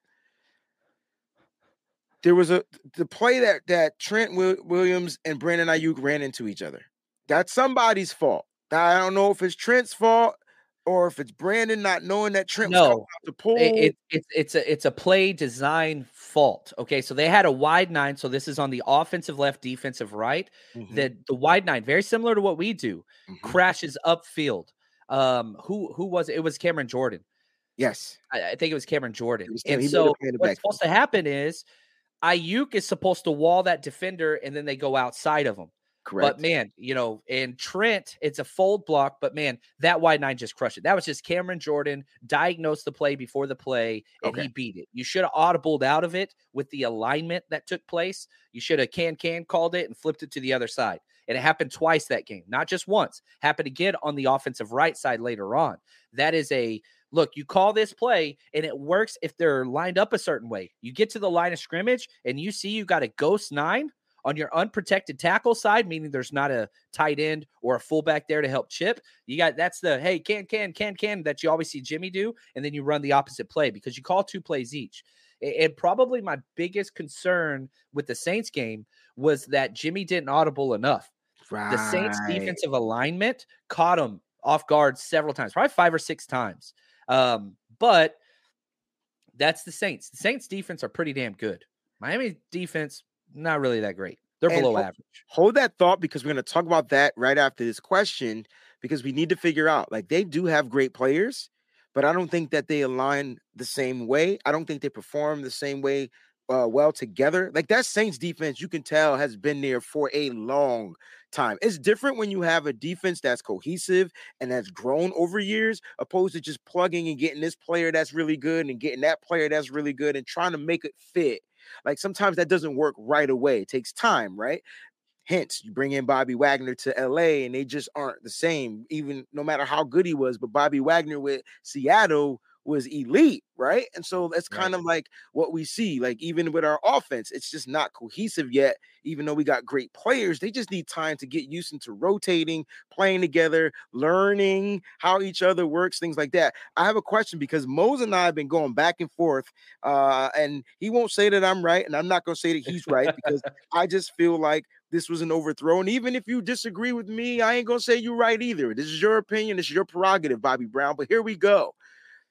There was a the play that that Trent Williams and Brandon Aiyuk ran into each other. That's somebody's fault. Now, I don't know if it's Trent's fault or if it's Brandon not knowing that Trent was coming No, out to pull. It, it, it's it's a it's a play design fault. Okay, so they had a wide nine. So this is on the offensive left, defensive right. Mhm, The the wide nine, very similar to what we do, mhm. crashes upfield. Um, who who was it? It was Cameron Jordan. yes. I, I think it was Cameron Jordan. was And he made a so the what's supposed to happen is Aiyuk is supposed to wall that defender, and then they go outside of him. Correct. But man, you know, and Trent, it's a fold block, but man, that wide nine just crushed it. That was just Cameron Jordan diagnosed the play before the play, and Okay. he beat it. You should have audibled out of it with the alignment that took place. You should have can can called it and flipped it to the other side. And it happened twice that game, not just once. Happened again on the offensive right side later on. That is a look, you call this play and it works if they're lined up a certain way. You get to the line of scrimmage and you see you got a ghost nine on your unprotected tackle side, meaning there's not a tight end or a fullback there to help chip. You got that's the hey, can, can, can, can that you always see Jimmy do. And then you run the opposite play because you call two plays each. And probably my biggest concern with the Saints game was that Jimmy didn't audible enough. The Saints defensive alignment caught him off guard several times, probably five or six times. Um, but that's the Saints. The Saints defense are pretty damn good. Miami defense, not really that great. They're And below ho- average. hold that thought because we're going to talk about that right after this question because we need to figure out like they do have great players but i don't think that they align the same way i don't think they perform the same way uh, well together. Like that Saints defense, you can tell has been there for a long time. It's different when you have a defense that's cohesive and that's grown over years, opposed to just plugging and getting this player that's really good and getting that player that's really good and trying to make it fit. Like sometimes that doesn't work right away. It takes time, right? Hence, you bring in Bobby Wagner to LA and they just aren't the same, even no matter how good he was. But Bobby Wagner with Seattle was elite, right? And so that's kind Right. of like what we see. Like even with our offense, it's just not cohesive yet. Even though we got great players, they just need time to get used into rotating, playing together, learning how each other works, things like that. I have a question because Mose and I have been going back and forth, uh, and he won't say that I'm right, and I'm not going to say that he's right because I just feel like this was an overthrow. And even if you disagree with me, I ain't gonna say you're right either. This is your opinion, this is your prerogative, Bobby Brown. But here we go.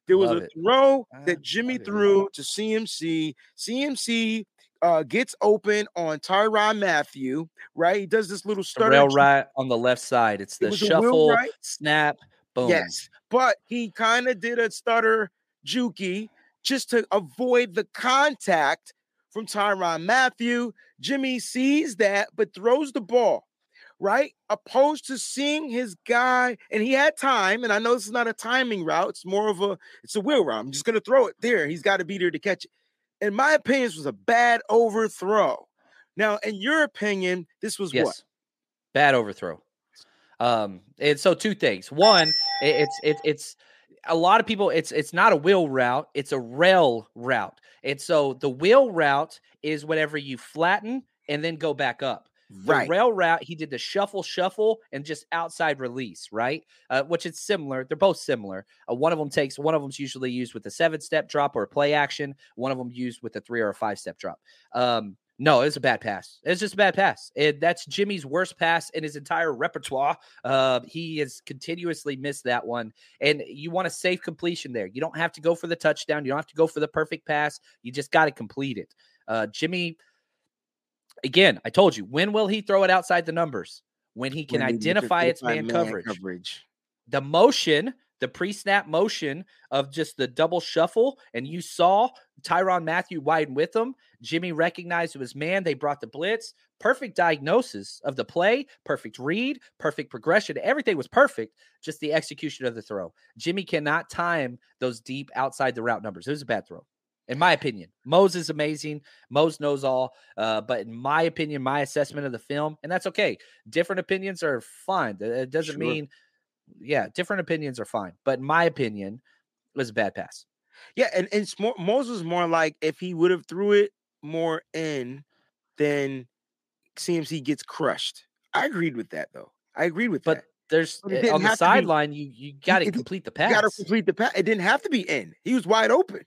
There was Love a it. throw that Jimmy it. threw to CMC. CMC uh, gets open on Tyrann Mathieu, right? He does this little stutter. rail right on the left side. It's the wheel shuffle, right. snap, boom. Yes, but he kind of did a stutter jukey just to avoid the contact from Tyrann Mathieu. Jimmy sees that, but throws the ball, right? Opposed to seeing his guy, and he had time. And I know this is not a timing route, it's more of a it's a wheel route. I'm just gonna throw it there. He's got to be there to catch it. In my opinion, this was a bad overthrow. Now, in your opinion, this was Yes. what? Bad overthrow. Um, and so two things. One, it's it's it's a lot of people. It's it's not a wheel route. It's a rail route. And so the wheel route is whenever you flatten and then go back up. The Right. rail route, he did the shuffle, shuffle, and just outside release, right? Uh, which is similar. They're both similar. Uh, one of them takes one of them's usually used with a seven step drop or a play action. One of them used with a three or a five step drop. Um, no, it was a bad pass. It's just a bad pass. That's Jimmy's worst pass in his entire repertoire. Uh, he has continuously missed that one. And you want a safe completion there. You don't have to go for the touchdown. You don't have to go for the perfect pass. You just got to complete it. Uh, Jimmy, again, I told you, when will he throw it outside the numbers? When he can When they look at identify its identify man coverage coverage. the motion, the pre-snap motion of just the double shuffle, and you saw Tyrann Mathieu widen with him. Jimmy recognized it was man. They brought the blitz. Perfect diagnosis of the play, perfect read, perfect progression. Everything was perfect. Just the execution of the throw. Jimmy cannot time those deep outside the route numbers. It was a bad throw. In my opinion, Mose is amazing. Mose knows all. Uh, but in my opinion, my assessment of the film, and that's okay. Different opinions are fine. It- doesn't Sure. mean yeah, different opinions are fine. But in my opinion, it was a bad pass. Yeah, and, and it's more Moses was more like if he would have threw it more in, then CMC gets crushed. I agreed with that though. I agreed with But that. there's uh, on the sideline, you you got to complete the You pass. got to complete the pass. It didn't have to be in. He was wide open,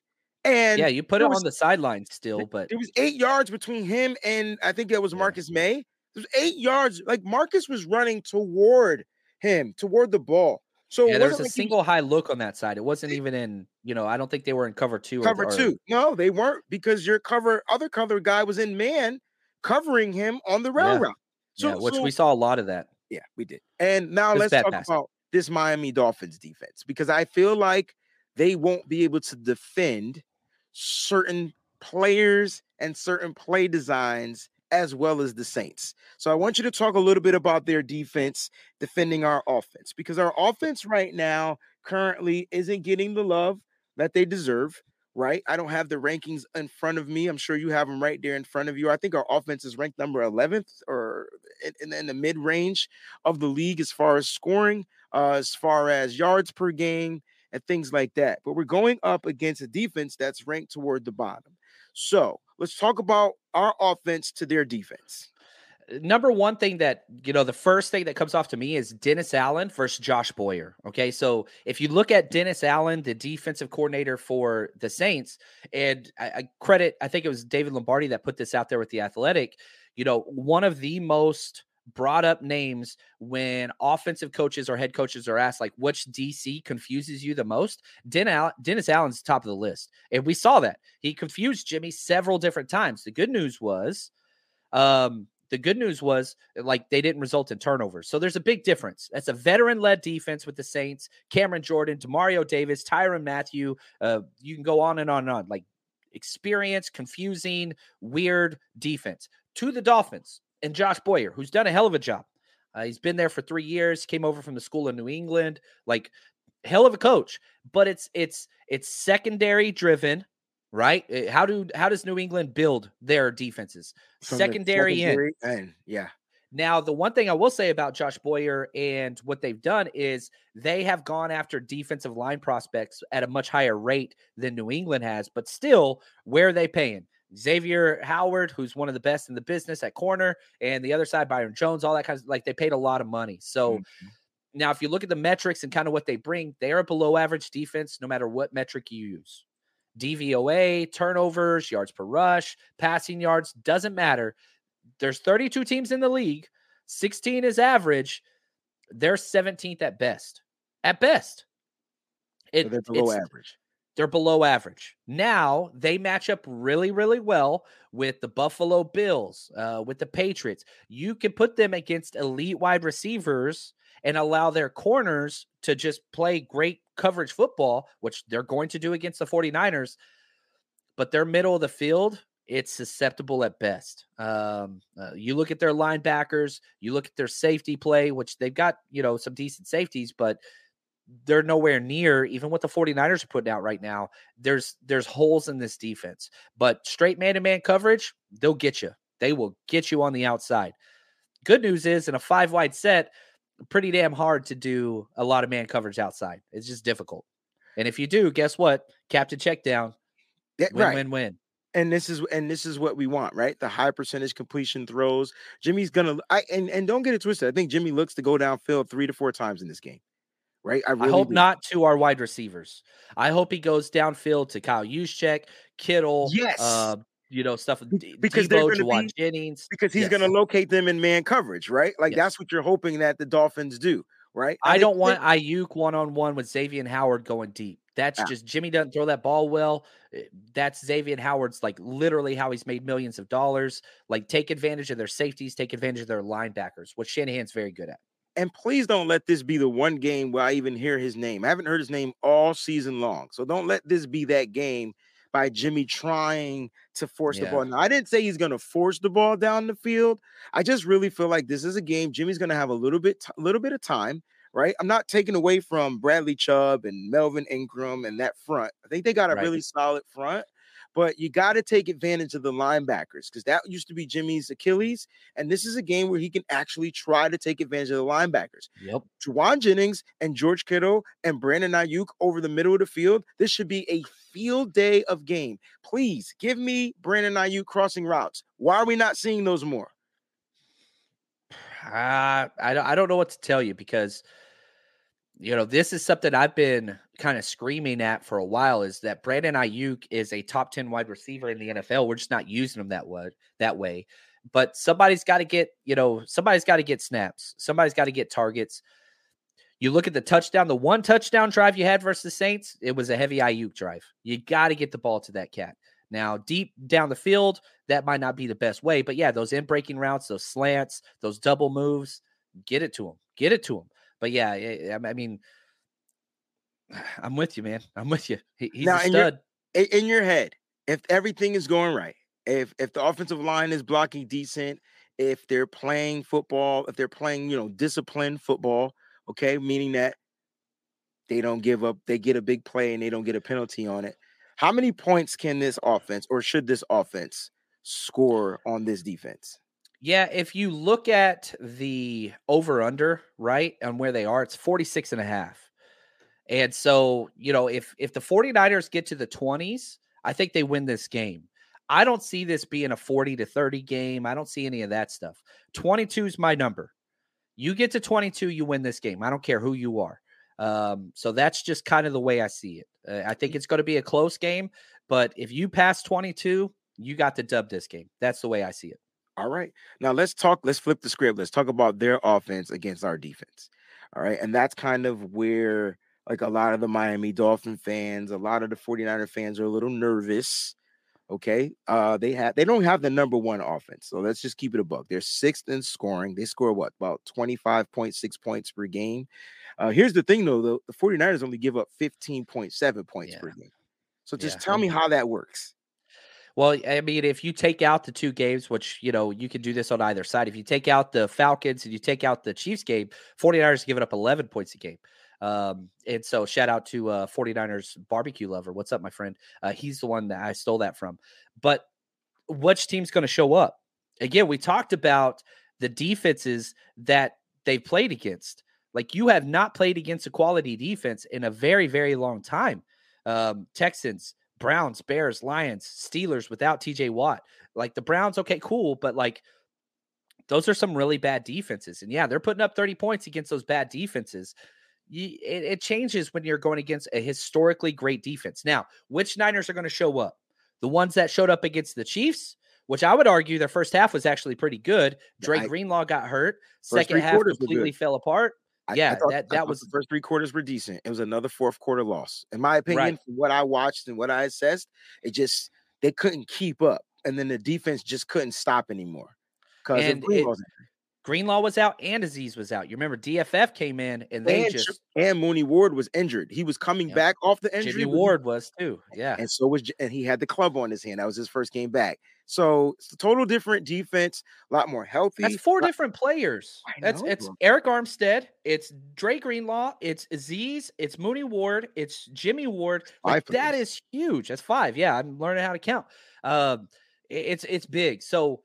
and yeah, you put it there on the sideline still, but it was eight yards between him and I think it was Yeah. Marcus Maye. There's eight yards. Like Marcus was running toward him, toward the ball. So yeah, there was a like he was single high look on that side. It wasn't even in, you know, I don't think they were in cover two. cover or- two. No, they weren't because your cover other cover guy was in man covering him on the rail Yeah. route. So, yeah, which so- we saw a lot of that. Yeah, we did. And now let's talk pass. about this Miami Dolphins defense because I feel like they won't be able to defend certain players and certain play designs as well as the Saints. So I want you to talk a little bit about their defense defending our offense because our offense right now currently isn't getting the love that they deserve. Right, I don't have the rankings in front of me. I'm sure you have them right there in front of you. I think our offense is ranked number 11th or in, in, the mid range of the league as far as scoring, uh, as far as yards per game, and things like that. But we're going up against a defense that's ranked toward the bottom. So let's talk about our offense to their defense. Uh, number one thing that you know the first thing that comes off to me is Dennis Allen versus Josh Boyer. Okay, so if you look at Dennis Allen, the defensive coordinator for the Saints, and I, I credit, I think it was David Lombardi that put this out there with the Athletic. You know, one of the most brought up names when offensive coaches or head coaches are asked like which DC confuses you the most. Dennis Allen's top of the list, and we saw that he confused Jimmy several different times. The good news was. Um, the good news was like they didn't result in turnovers. So there's a big difference. That's a veteran led defense with the Saints, Cameron Jordan, Demario Davis, Tyrann Mathieu. Uh, you can go on and on and on. Like experience, confusing, weird defense. To the Dolphins and Josh Boyer, who's done a hell of a job. Uh, he's been there for three years. Came over from the school in New England. Like hell of a coach, but it's it's it's secondary driven, right? Uh, How do how does New England build their defenses? From the Secondary, in. secondary yeah. Now, the one thing I will say about Josh Boyer and what they've done is they have gone after defensive line prospects at a much higher rate than New England has, but still, where are they paying? Xavier Howard, who's one of the best in the business at corner, and the other side, Byron Jones, all that kind of like they paid a lot of money. So Mhm. now, if you look at the metrics and kind of what they bring, they are a below average defense no matter what metric you use. DVOA, turnovers, yards per rush, passing yards, doesn't matter. There's 32 teams in the league, 16 is average. They're 17th at best. At best. It, So they're below average. They're below average. Now they match up really, really well with the Buffalo Bills, uh, with the Patriots. You can put them against elite wide receivers and allow their corners to just play great coverage football, which they're going to do against the 49ers. But their middle of the field, it's susceptible at best. Um, uh, you look at their linebackers, you look at their safety play, which they've got, you know, some decent safeties, but they're nowhere near even what the 49ers are putting out right now. There's there's holes in this defense. But straight man-to-man coverage, they'll get you. They will get you on the outside. Good news is in a five wide set, pretty damn hard to do a lot of man coverage outside. It's just difficult. And if you do, guess what? Captain check down. Yeah, Win right. win win. and this is and this is what we want, right? The high percentage completion throws. Jimmy's gonna I and, and don't get it twisted. I think Jimmy looks to go downfield three to four times in this game. Right? I I hope do. not to our wide receivers. I hope he goes downfield to Kyle Juszczyk, Kittle, Yes. uh, you know, stuff with Be- D- because they're gonna Jauan be- Jennings. because he's Yes. gonna locate them in man coverage, right? Like Yes. that's what you're hoping that the Dolphins do, right? I don't they- want Aiyuk one on one with Xavier Howard going deep. That's just Jimmy doesn't throw that ball well. Eh, That's Xavier Howard's like literally how he's made millions of dollars. Like take advantage of their safeties, take advantage of their linebackers, which Shanahan's very good at. And please don't let this be the one game where I even hear his name. I haven't heard his name all season long. So don't let this be that game by Jimmy trying to force the ball. Now, I didn't say he's going to force the ball down the field. I just really feel like this is a game Jimmy's going to have a little bit a little bit of time, right? I'm not taking away from Bradley Chubb and Melvin Ingram and that front. I think they got a Right. really solid front. But you got to take advantage of the linebackers because that used to be Jimmy's Achilles. And this is a game where he can actually try to take advantage of the linebackers. Yep. Jauan Jennings and George Kittle and Brandon Aiyuk over the middle of the field. This should be a field day of game. Please give me Brandon Aiyuk crossing routes. Why are we not seeing those more? Uh, I don't I don't know what to tell you because you know this is something I've been kind of screaming at for a while is that Brandon Aiyuk is a top 10 wide receiver in the NFL. We're just not using him that way that way. But somebody's got to get, you know, somebody's got to get snaps. Somebody's got to get targets. You look at the touchdown, the one touchdown drive you had versus the Saints, it was a heavy Aiyuk drive. You got to get the ball to that cat. Now, deep down the field, that might not be the best way, but yeah, those in breaking routes, those slants, those double moves, get it to him. Get it to him. But yeah, I I mean, I'm with you, man. I'm with you. He, he's Now, a stud. In, in your head, if everything is going right, if if the offensive line is blocking decent, if they're playing football, if they're playing, you know, disciplined football, okay, meaning that they don't give up, they get a big play and they don't get a penalty on it. How many points can this offense or should this offense score on this defense? Yeah, if you look at the over under, right, on where they are, it's 46 and a half. And so, you know, if if the 49ers get to the 20s, I think they win this game. I don't see this being a 40 to 30 game. I don't see any of that stuff. 22 is my number. You get to 22, you win this game. I don't care who you are. Um, so that's just kind of the way I see it. Uh, I think it's going to be a close game, but if you pass 22, you got to dub this game. That's the way I see it. All right. Now let's talk. Let's flip the script. Let's talk about their offense against our defense. All right. And that's kind of where, like, a lot of the Miami Dolphin fans, a lot of the 49er fans are a little nervous. Okay. Uh, they have they don't have the number one offense. So let's just keep it a buck. They're sixth in scoring. They score what about 25.6 points per game. Uh, here's the thing though, the, the 49ers only give up 15.7 points Yeah. per game. So just Yeah. tell me how that works. Well, I mean, if you take out the two games, which, you know, you can do this on either side. If you take out the Falcons and you take out the Chiefs game, 49ers giving up 11 points a game. Um, and so shout out to uh 49ers barbecue lover. What's up, my friend? Uh, he's the one that I stole that from. But which team's going to show up? Again, we talked about the defenses that they've played against. Like you have not played against a quality defense in a very, very long time. Um, Texans, Browns, Bears, Lions, Steelers without TJ Watt. Like the Browns, okay, cool, but like those are some really bad defenses. And yeah, they're putting up 30 points against those bad defenses. You, it, it changes when you're going against a historically great defense. Now, which Niners are going to show up? The ones that showed up against the Chiefs, which I would argue their first half was actually pretty good. Drake I- Greenlaw got hurt. Second half completely fell apart. I- I Yeah, thought- that- that was- the first three quarters were decent. It was another fourth quarter loss, in my opinion. Right. From what I watched and what I assessed, it just they couldn't keep up, and then the defense just couldn't stop anymore because And of it- Greenlaw's Greenlaw was out and Azeez was out. You remember DFF came in and they and, just and Mooney Ward was injured. He was coming Yeah. back off the injury. Jimmy Ward was too. Yeah. and so was and he had the club on his hand. That was his first game back. So it's a total different defense, a lot more healthy. That's four lot- different players. I That's it's bro. Arik Armstead, it's Dre Greenlaw, it's Azeez, it's Mooney Ward, it's Jimmy Ward. Like, that is huge. That's five. Yeah, I'm learning how to count. Um, it's it's big. So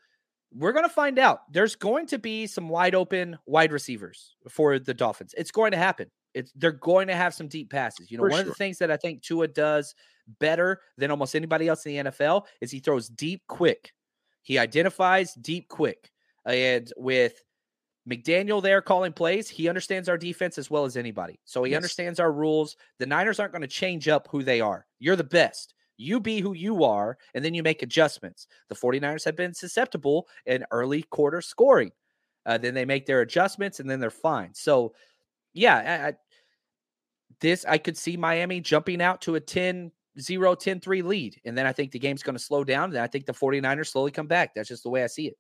we're gonna find out. There's going to be some wide open wide receivers for the Dolphins. It's going to happen. It's they're going to have some deep passes. You know, For one of the things that I think Tua does better than almost anybody else in the NFL is he throws deep quick. He identifies deep quick. And with McDaniel there calling plays, he understands our defense as well as anybody. So he Yes. understands our rules. The Niners aren't going to change up who they are. You're the best. You be who you are, and then you make adjustments. The 49ers have been susceptible in early quarter scoring. Uh, then they make their adjustments, and then they're fine. So, yeah, I, I, this I could see Miami jumping out to a 10 0 10 3 lead. And then I think the game's going to slow down. Then I think the 49ers slowly come back. That's just the way I see it.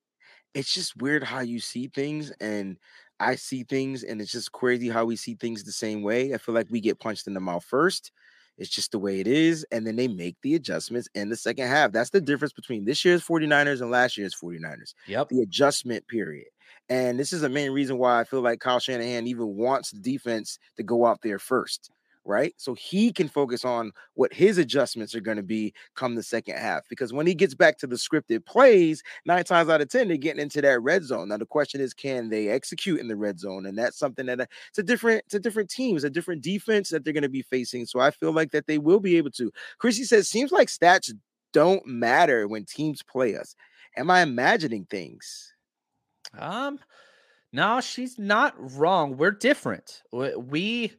it's just weird how you see things and I see things and it's just crazy how we see things the same way. I feel like we get punched in the mouth first. It's just the way it is. And then they make the adjustments in the second half. That's the difference between this year's 49ers and last year's 49ers. Yep. The adjustment period. And this is the main reason why I feel like Kyle Shanahan even wants the defense to go out there first, right? So he can focus on what his adjustments are going to be come the second half. Because when he gets back to the scripted plays, nine times out of ten they're getting into that red zone. Now the question is, can they execute in the red zone? And that's something that uh, it's a different, it's a different team, it's a different defense that they're going to be facing. So I feel like that they will be able to. Chrissy says, seems like stats don't matter when teams play us. Am I imagining things? Um, no, she's not wrong. We're different. We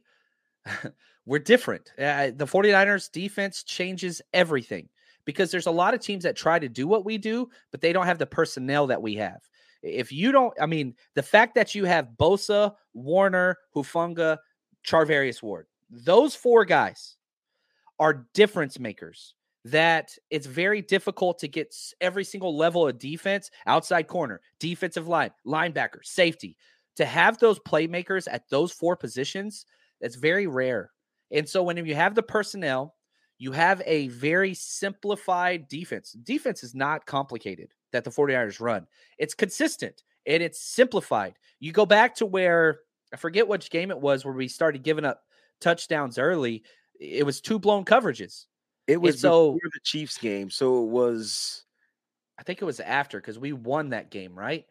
we're different. Uh, the 49ers defense changes everything because there's a lot of teams that try to do what we do, but they don't have the personnel that we have. If you don't, I mean, the fact that you have Bosa, Warner, Hufanga, Charvarius Ward, those four guys are difference makers that it's very difficult to get every single level of defense outside corner, defensive line, linebacker, safety to have those playmakers at those four positions. That's very rare. And so when you have the personnel, you have a very simplified defense. Defense is not complicated that the 49ers run. It's consistent and it's simplified. You go back to where I forget which game it was where we started giving up touchdowns early. It was two blown coverages. It was so- before the Chiefs game, so it was I think it was after because we won that game, right?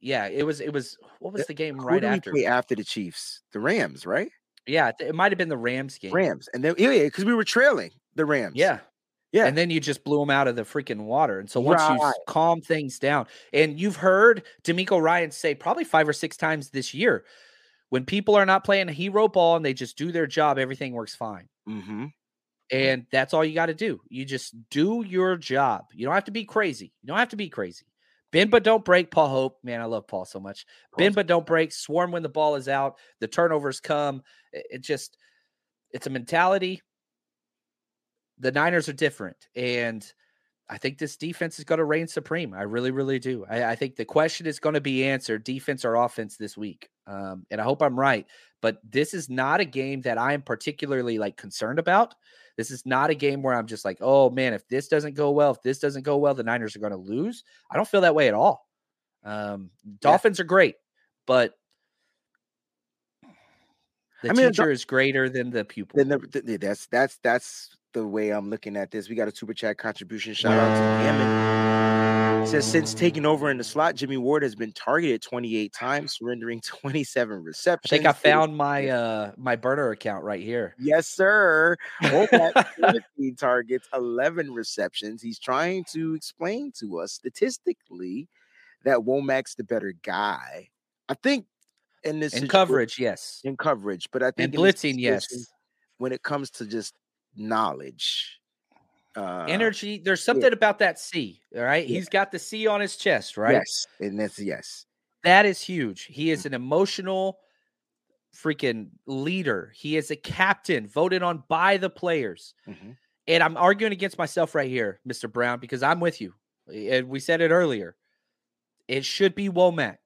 Yeah, it was. It was. What was the game right after? after the Chiefs? The Rams, right? Yeah, it- might have been the Rams game. Rams, and then yeah, because we were trailing the Rams. Yeah. Yeah. And then you just blew them out of the freaking water. And so once you calm things down, and you've heard DeMeco Ryan say probably five or six times this year, when people are not playing a hero ball and they just do their job, everything works fine. Mm-hmm. And that's all you got to do. You just do your job. You don't have to be crazy. You don't have to be crazy. Bend but don't break. Paul Hope, man, I love Paul so much. Bend but don't break. Swarm when the ball is out. The turnovers come. It, it just, it's a mentality. The Niners are different, and I think this defense is going to reign supreme. I really, really do. I, I think the question is going to be answered: defense or offense this week. Um, and I hope I'm right. But this is not a game that I am particularly like concerned about. This is not a game where I'm just like, oh man, if this doesn't go well, if this doesn't go well, the Niners are going to lose. I don't feel that way at all. Um, Dolphins are great, but the I mean, teacher is greater than the pupil. Then the, th- that's that's that's the way I'm looking at this. We got a super chat contribution. Shout out to Yemen. It says since taking over in the slot, Jimmy Ward has been targeted 28 times, surrendering 27 receptions. I think I found my uh my burner account right here. Yes, sir. 17 targets, 11 receptions. He's trying to explain to us statistically that Womack's the better guy. I think in this In coverage, yes. in coverage, but I think in blitzing, yes. When it comes to just knowledge, uh, Energy. There's something about that C. All right. Yeah. He's got the C on his chest, right? Yes, and that's yes. That is huge. He Mm. is an emotional freaking leader. He is a captain voted on by the players. Mhm. And I'm arguing against myself right here, Mr. Brown, because I'm with you. And we said it earlier. It should be Womack.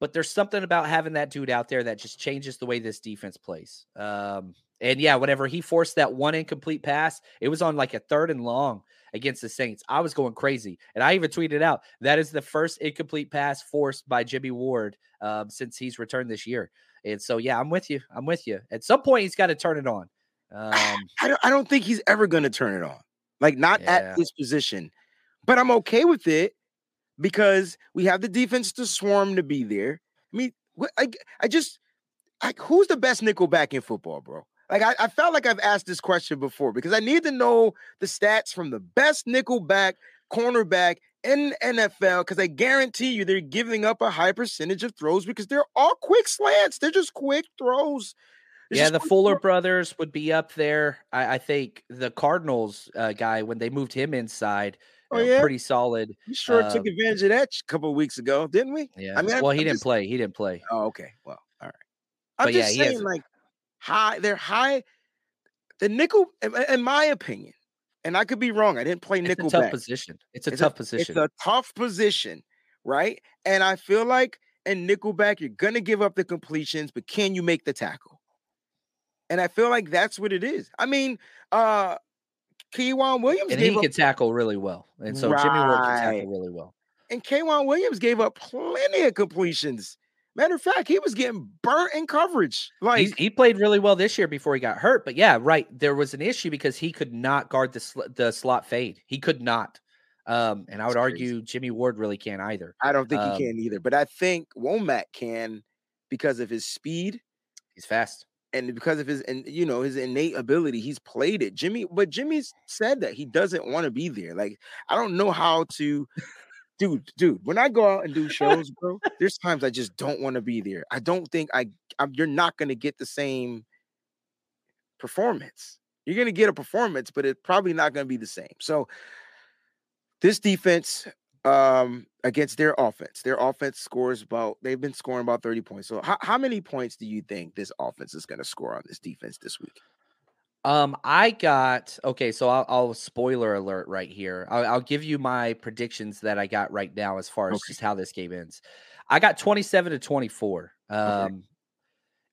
But there's something about having that dude out there that just changes the way this defense plays. Um, and yeah, whenever he forced that one incomplete pass, it was on like a third and long against the Saints. I was going crazy. And I even tweeted out that is the first incomplete pass forced by Jimmy Ward um, since he's returned this year. And so, yeah, I'm with you. I'm with you. At some point, he's got to turn it on. Um, I don't, I don't think he's ever going to turn it on. Like not Yeah. at this position. But I'm okay with it because we have the defense to swarm to be there. I mean, I I just like who's the best nickel back in football, bro? Like I, I felt like I've asked this question before because I need to know the stats from the best nickel back cornerback in NFL because I guarantee you they're giving up a high percentage of throws because they're all quick slants. They're just quick throws. Yeah, the Fuller throws. brothers would be up there. I, I think the Cardinals uh, guy, when they moved him inside, Oh, uh, yeah? pretty solid. We sure took Um, advantage of that a couple of weeks ago, didn't we? Yeah. I mean, I- well, he I'm didn't just- play. He didn't play. Oh, okay. Well, all right. I'm But yeah, just has saying, a- like, high. They're high. The nickel, in, my opinion, and I could be wrong. I didn't play It's nickel a tough back. position. It's a It's tough position. It's a tough position, right? And I feel like in nickelback, you're gonna give up the completions, but can you make the tackle? And I feel like that's what it is. I mean, uh K'Waun Williams and gave he up can tackle really well. And so Jimmy Ward can tackle really well. and K'Waun Williams gave up plenty of completions. Matter of fact, he was getting burnt in coverage. Like He's, he played really well this year before he got hurt. But yeah, right. There was an issue because he could not guard the sl- the slot fade. He could not. Um, and I would argue Jimmy Ward really can't either. I don't think Um, he can either, but I think Womack can because of his speed He's fast. and because of his and you know his innate ability. He's played it. Jimmy, but Jimmy's said that he doesn't want to be there. Like I don't know how to. Dude, dude, when I go out and do shows, bro, there's times I just don't want to be there. I don't think I, I'm, you're not going to get the same performance. You're going to get a performance, but it's probably not going to be the same. So, this defense um against their offense, their offense scores about they've been scoring about 30 points. So, how, how many points do you think this offense is going to score on this defense this week? Um, I got okay. So I'll, I'll spoiler alert right here. I'll, I'll give you my predictions that I got right now as far as Okay. just how this game ends. I got twenty-seven to twenty-four. Um,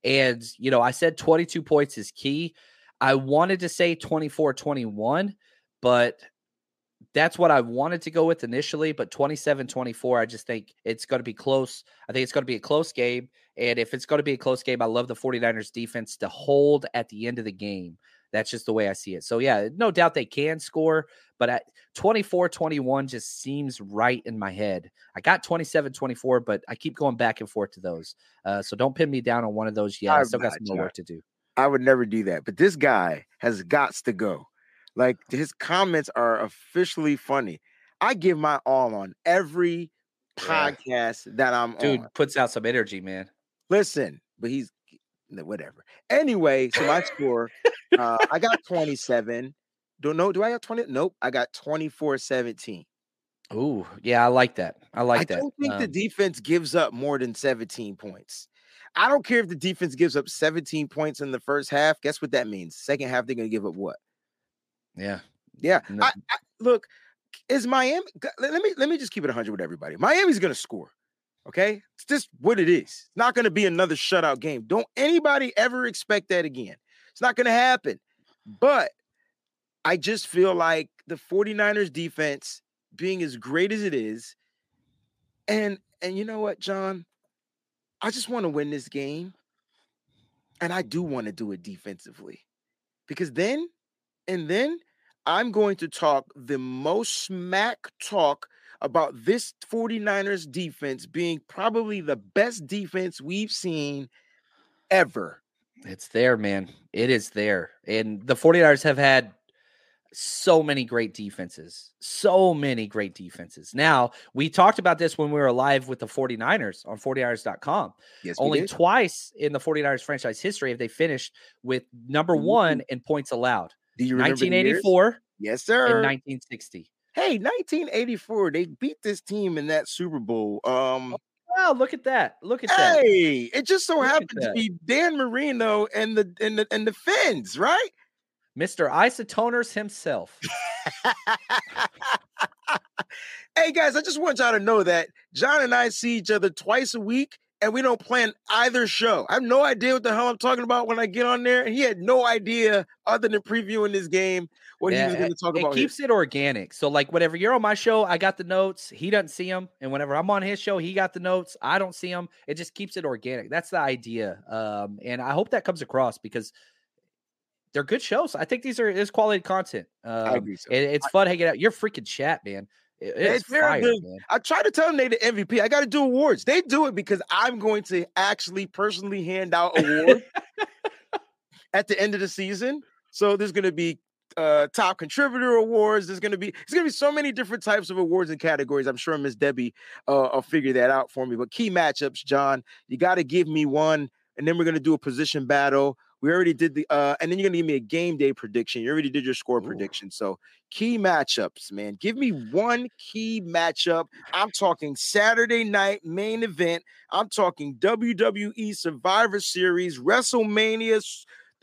and you know, I said twenty-two points is key. I wanted to say 24-21, but that's what I wanted to go with initially. But 27-24, I just think it's going to be close. I think it's going to be a close game. And if it's going to be a close game, I love the 49ers defense to hold at the end of the game. That's just the way I see it. So, yeah, no doubt they can score, but at 24 21 just seems right in my head. I got 27 24, but I keep going back and forth to those. Uh, so, don't pin me down on one of those yet. I I'm still got some more work to do. I would never do that. But this guy has got to go. Like his comments are officially funny. I give my all on every Yeah. podcast that I'm on Dude on. puts out some energy, man. Listen, but he's whatever. Anyway, so my score, uh, I got 27. Don't know. Do I have 20? Nope. I got 24 17. Ooh, yeah, I like that. I like I that. I don't think the Um, defense gives up more than 17 points. I don't care if the defense gives up 17 points in the first half. Guess what that means? Second half, they're going to give up what? yeah. Yeah. No. I, I, look, is Miami? Let let me let me just keep it 100 with everybody. Miami's going to score. Okay, it's just what it is. It's not going to be another shutout game. Don't anybody ever expect that again. It's not going to happen. But I just feel like the 49ers defense being as great as it is, and and you know what, John? I just want to win this game. And I do want to do it defensively. Because then, and then I'm going to talk the most smack talk about this 49ers defense being probably the best defense we've seen ever. It's there, man. It is there. And the 49ers have had so many great defenses. So many great defenses. Now, we talked about this when we were live with the 49ers on 49ers.com. Yes, Only twice in the 49ers franchise history have they finished with number mm-hmm. one in points allowed. Do you remember the years? 1984 Yes, and sir. 1960. Hey, 1984, they beat this team in that Super Bowl. Um, Wow, look at that. Look at that. hey, it just so Look happened to be Dan Marino and the and the and the Fins, right? Mr. Isotoners himself. hey guys, I just want y'all to know that John and I see each other twice a week and we don't plan either show. I have no idea what the hell I'm talking about when I get on there, and he had no idea other than previewing this game what he was going to talk it about. here. keeps it organic. So, like, whenever you're on my show, I got the notes. He doesn't see them, and whenever I'm on his show, he got the notes. I don't see them. It just keeps it organic. That's the idea, um, and I hope that comes across because they're good shows. I think these are is quality content. Um, agree, so. it- it's fun hanging out. Your freaking chat, man. It- it's It's very fire, good. man. I try to tell them they the MVP. I got to do awards. They do it because I'm going to actually personally hand out awards at the end of the season. So there's going to be uh top contributor awards. There's going to be there's to be so many different types of awards and categories. I'm sure Miss Debbie uh, will figure that out for me. But key matchups, John, you got to give me one, and then we're going to do a position battle. We already did the uh, and then you're gonna give me a game day prediction. You already did your score Ooh. prediction. So key matchups, man. Give me one key matchup. I'm talking Saturday night main event. I'm talking WWE Survivor Series, WrestleMania,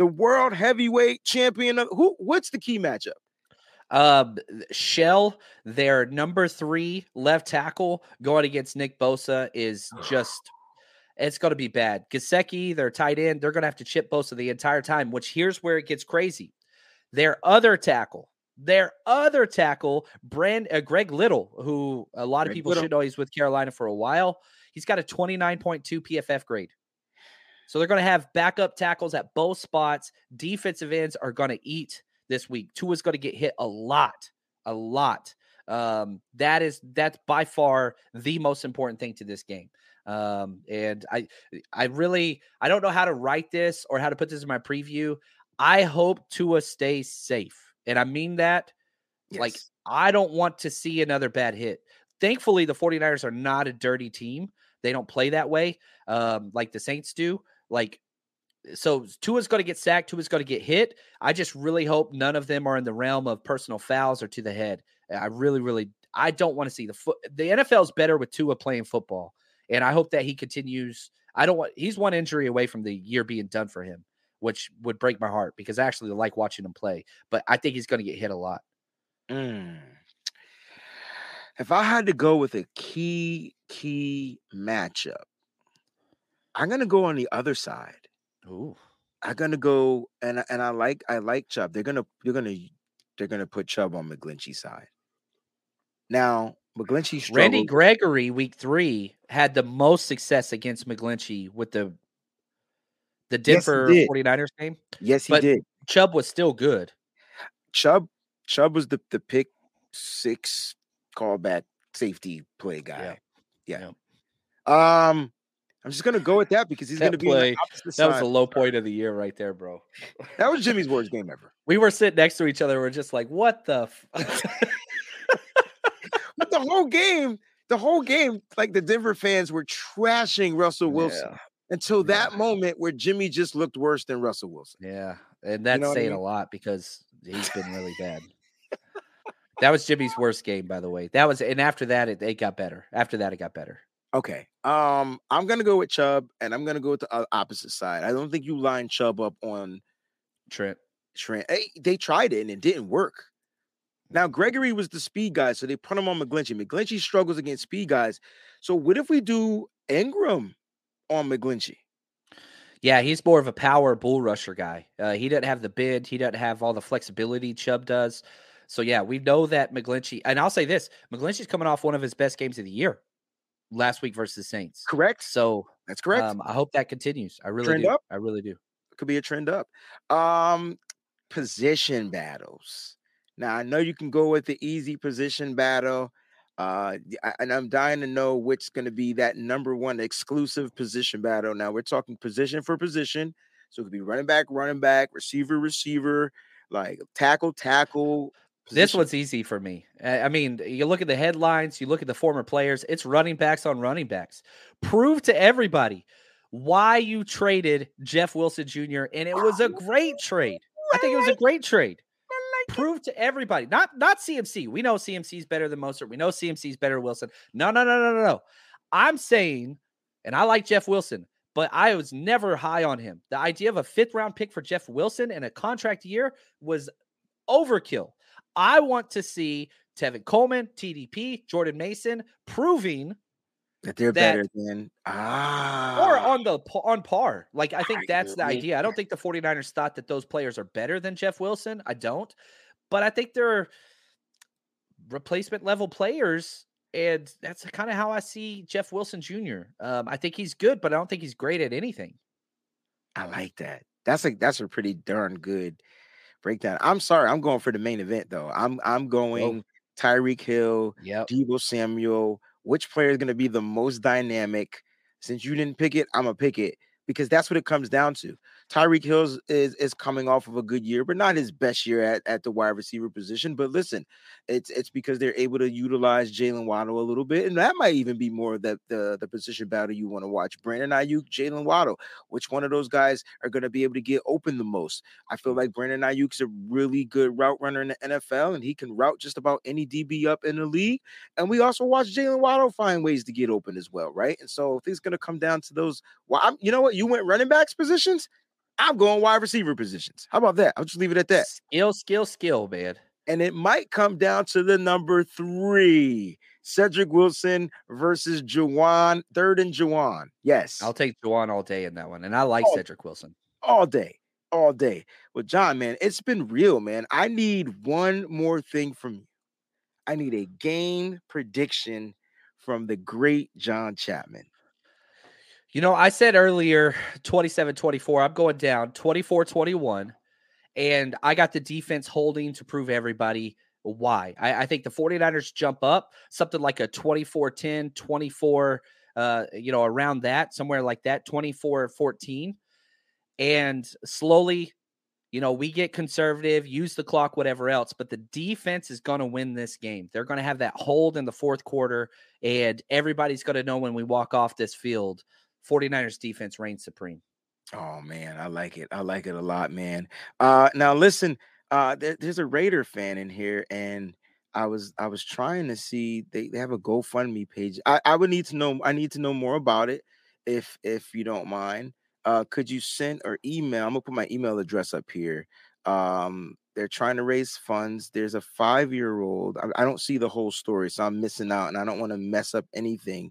the World Heavyweight Champion. Of, who? What's the key matchup? Um, Shell, their number three left tackle, going against Nick Bosa is just. It's going to be bad. Gesicki, their tight end, they're going to have to chip Bosa the entire time. Which here's where it gets crazy. Their other tackle, their other tackle, Brand uh, Greg Little, who a lot of people Little. should know, he's with Carolina for a while. He's got a 29.2 PFF grade. So they're going to have backup tackles at both spots. Defensive ends are going to eat this week. Tua's going to get hit a lot, a lot. Um, that is that's by far the most important thing to this game. Um, and I, I really, I don't know how to write this or how to put this in my preview. I hope Tua stays safe, and I mean that. Like, I don't want to see another bad hit. Thankfully, the 49ers are not a dirty team. They don't play that way, um, like the Saints do. Like, so Tua's going to get sacked. Tua's going to get hit. I just really hope none of them are in the realm of personal fouls or to the head. I really, really, I don't want to see the foot. The NFL is better with Tua playing football, and I hope that he continues. I don't want. He's one injury away from the year being done for him, which would break my heart because I actually like watching him play. But I think he's going to get hit a lot. Mm. If I had to go with a key key matchup, I'm gonna go on the other side. Ooh, I'm gonna go and I- and I like I like Chubb. They're gonna they're gonna they're gonna put Chubb on McGlinchey's side. Now McGlinchey struggled. Randy Gregory, week three, had the most success against McGlinchey with the the Yes, Denver did. 49ers game. yes, he but- did. Chubb was still good. Chubb Chubb was the the pick six callback safety play guy. Yeah. Um, I'm just gonna go with that because he's That gonna be play- opposite That was the low point of the year right there, bro. That was Jimmy's worst game ever. We were sitting next to each other. We're just like, what the? F-? But the whole game, the whole game, like the Denver fans were trashing Russell Wilson Yeah. until Yeah. that moment where Jimmy just looked worse than Russell Wilson. Yeah, and that's know what I saying mean? a lot because he's been really bad. that was Jimmy's worst game, by the way. That was, and after that, it, it got better. After that, it got better. Okay. Um, I'm gonna go with Chubb, and I'm gonna go with the opposite side. I don't think you line Chubb up on Trent. Trent. Hey, they tried it and it didn't work. Now Gregory was the speed guy, so they put him on McGlinchey. McGlinchey struggles against speed guys. So what if we do Ingram on McGlinchey? Yeah, he's more of a power bull rusher guy. Uh, he doesn't have the bid. He doesn't have all the flexibility Chubb does. So yeah, we know that McGlinchey. And I'll say this: McGlinchey's coming off one of his best games of the year last week versus the Saints. Correct. So That's correct. um, I hope that continues. I really Trend do. up? I really do. could be a trend up. Um, position battles. Now I know you can go with the easy position battle. Uh, and I'm dying to know which's going to be that number one exclusive position battle. Now we're talking position for position, so it could be running back, running back, receiver, receiver, like tackle, tackle. This position- one's easy for me. I mean, you look at the headlines, you look at the former players, it's running backs on running backs. Prove to everybody why you traded Jeff Wilson Jr. and it was a great trade. I think it was a great trade. Prove to everybody, not not CMC. We know CMC is better than Mostert. We know CMC is better than Wilson. No, no, no, no, no, no. I'm saying, and I like Jeff Wilson, but I was never high on him. The idea of a fifth round pick for Jeff Wilson and a contract year was overkill. I want to see Tevin Coleman, TDP, Jordan Mason proving that they're that- better than ah or on the on par. Like I think I that's the idea. I don't think the 49ers thought that those players are better than Jeff Wilson. I don't. But I think they're replacement level players and that's kind of how I see Jeff Wilson Jr. Um, I think he's good, but I don't think he's great at anything. I like that. That's a that's a pretty darn good breakdown. I'm sorry, I'm going for the main event though. I'm I'm going Tyreek Hill, Yep. Deebo Samuel. Which player is going to be the most dynamic? Since you didn't pick it, I'm gonna pick it because that's what it comes down to. Tyreek Hills is is coming off of a good year, but not his best year at, at the wide receiver position. But listen, it's it's because they're able to utilize Jaylen Waddle a little bit, and that might even be more of the the, the position battle you want to watch. Brandon Aiyuk, Jaylen Waddle. Which one of those guys are going to be able to get open the most? I feel like Brandon Aiyuk's a really good route runner in the NFL, and he can route just about any DB up in the league. And we also watch Jaylen Waddle find ways to get open as well, right? And so it's going to come down to those, well, I'm, you know what? You went running backs positions. I'm going wide receiver positions. How about that? I'll just leave it at that. Skill, skill, skill, man. And it might come down to the number three Cedric Wilson versus Jauan, third and Jauan. Yes. I'll take Jauan all day in that one. And I like Oh. Cedric Wilson. all day, all day. Well, John, man, it's been real, man. I need one more thing from you. I need a game prediction from the great John Chapman. You know, I said earlier 27 24. I'm going down 24 21. And I got the defense holding to prove everybody why. I, I think the 49ers jump up something like a 24 10, 24, uh, you know, around that, somewhere like that, 24 14. And slowly, you know, we get conservative, use the clock, whatever else, but the defense is going to win this game. They're going to have that hold in the fourth quarter, and everybody's going to know when we walk off this field 49ers defense reigns supreme. Oh man, I like it. I like it a lot, man. Uh now listen, uh there- there's a Raider fan in here, and I was I was trying to see they, they have a GoFundMe page. I, I would need to know I need to know more about it if if you don't mind. Uh could you send or email? I'm gonna put my email address up here. Um they're trying to raise funds. There's a five-year-old. I, I don't see the whole story, so I'm missing out, and I don't want to mess up anything.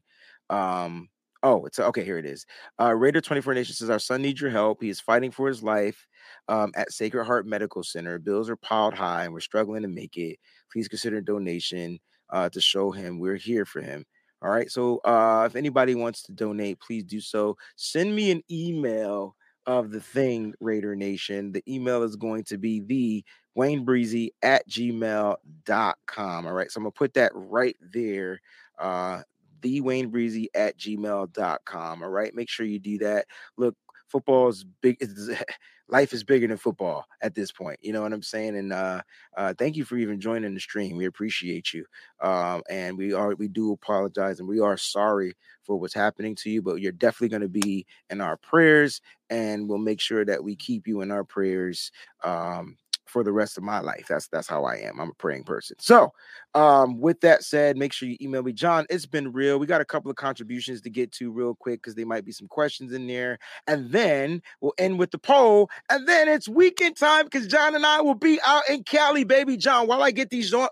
Um, oh, it's okay. Here it is. Uh, Raider 24 Nation says, Our son needs your help. He is fighting for his life um, at Sacred Heart Medical Center. Bills are piled high and we're struggling to make it. Please consider donation uh, to show him we're here for him. All right. So uh, if anybody wants to donate, please do so. Send me an email of the thing, Raider Nation. The email is going to be the Wayne Breezie at gmail.com. All right. So I'm going to put that right there. Uh, the Wayne Breezie at gmail.com. All right. Make sure you do that. Look, football is big. Life is bigger than football at this point. You know what I'm saying? And uh, uh, thank you for even joining the stream. We appreciate you. Um, and we are, we do apologize and we are sorry for what's happening to you, but you're definitely going to be in our prayers and we'll make sure that we keep you in our prayers. Um, for the rest of my life. That's that's how I am. I'm a praying person. So, um, with that said, make sure you email me, John. It's been real. We got a couple of contributions to get to real quick because there might be some questions in there, and then we'll end with the poll, and then it's weekend time because John and I will be out in Cali, baby. John, while I get these up,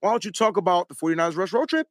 why don't you talk about the 49ers Rush road trip?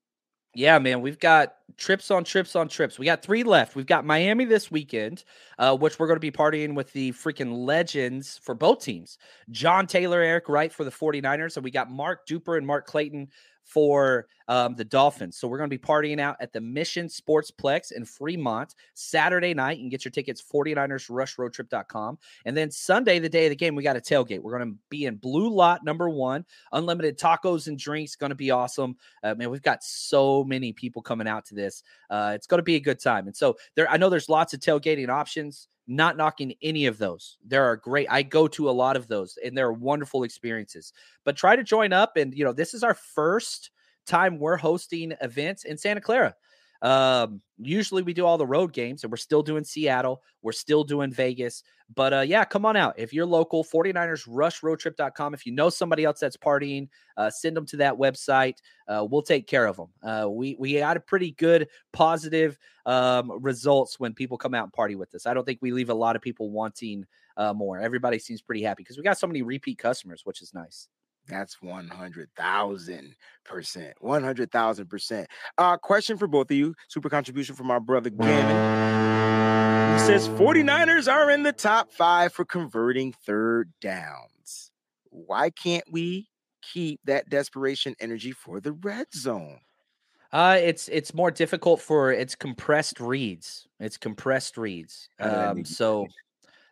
Yeah, man, we've got trips on trips on trips. We got three left. We've got Miami this weekend, uh, which we're going to be partying with the freaking legends for both teams. John Taylor, Eric Wright for the 49ers, and we got Mark Duper and Mark Clayton for um, the Dolphins. So we're going to be partying out at the Mission Sportsplex in Fremont Saturday night. You can get your tickets 49ersrushroadtrip.com. And then Sunday, the day of the game, we got a tailgate. We're going to be in Blue Lot number one. Unlimited tacos and drinks. Going to be awesome. Uh, man, we've got so many people coming out to this. Uh, it's going to be a good time. And so there, I know there's lots of tailgating options not knocking any of those. There are great. I go to a lot of those and they're wonderful experiences. But try to join up and you know, this is our first time we're hosting events in Santa Clara. Um, usually we do all the road games and we're still doing Seattle, we're still doing Vegas. But uh yeah, come on out. If you're local, 49ers rushroadtrip.com. If you know somebody else that's partying, uh send them to that website. Uh we'll take care of them. Uh we we had a pretty good positive um results when people come out and party with us. I don't think we leave a lot of people wanting uh more. Everybody seems pretty happy because we got so many repeat customers, which is nice. That's 100,000%. 100,000%. Uh, question for both of you. Super contribution from our brother Gavin. He says 49ers are in the top five for converting third downs. Why can't we keep that desperation energy for the red zone? Uh, it's it's more difficult for it's compressed reads. It's compressed reads. Um, so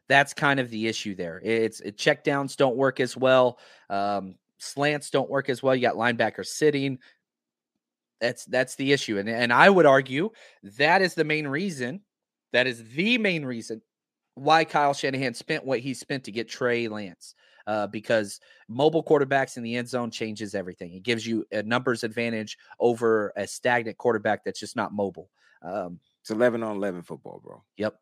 that's kind of the issue there. It's it, check downs don't work as well. Um, slants don't work as well. You got linebackers sitting. That's that's the issue, and and I would argue that is the main reason. That is the main reason why Kyle Shanahan spent what he spent to get Trey Lance. Uh, because mobile quarterbacks in the end zone changes everything. It gives you a numbers advantage over a stagnant quarterback that's just not mobile. Um, it's 11 on 11 football, bro. Yep.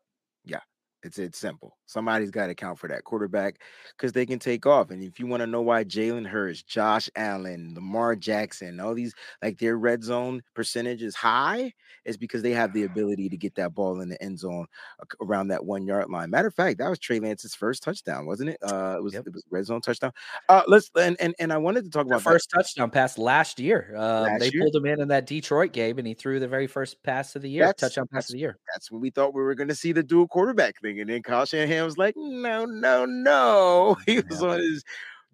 Yeah. It's it's simple. Somebody's got to account for that quarterback because they can take off. And if you want to know why Jalen Hurts, Josh Allen, Lamar Jackson, all these like their red zone percentage is high, is because they have the ability to get that ball in the end zone around that one yard line. Matter of fact, that was Trey Lance's first touchdown, wasn't it? Uh, it was yep. it was red zone touchdown. Uh, let's and and, and I wanted to talk about first that. touchdown pass last year. Uh, last they year? pulled him in in that Detroit game, and he threw the very first pass of the year, that's, touchdown pass of the year. That's when we thought we were going to see the dual quarterback thing. And then Kyle Shanahan was like, no, no, no. He was yeah. on his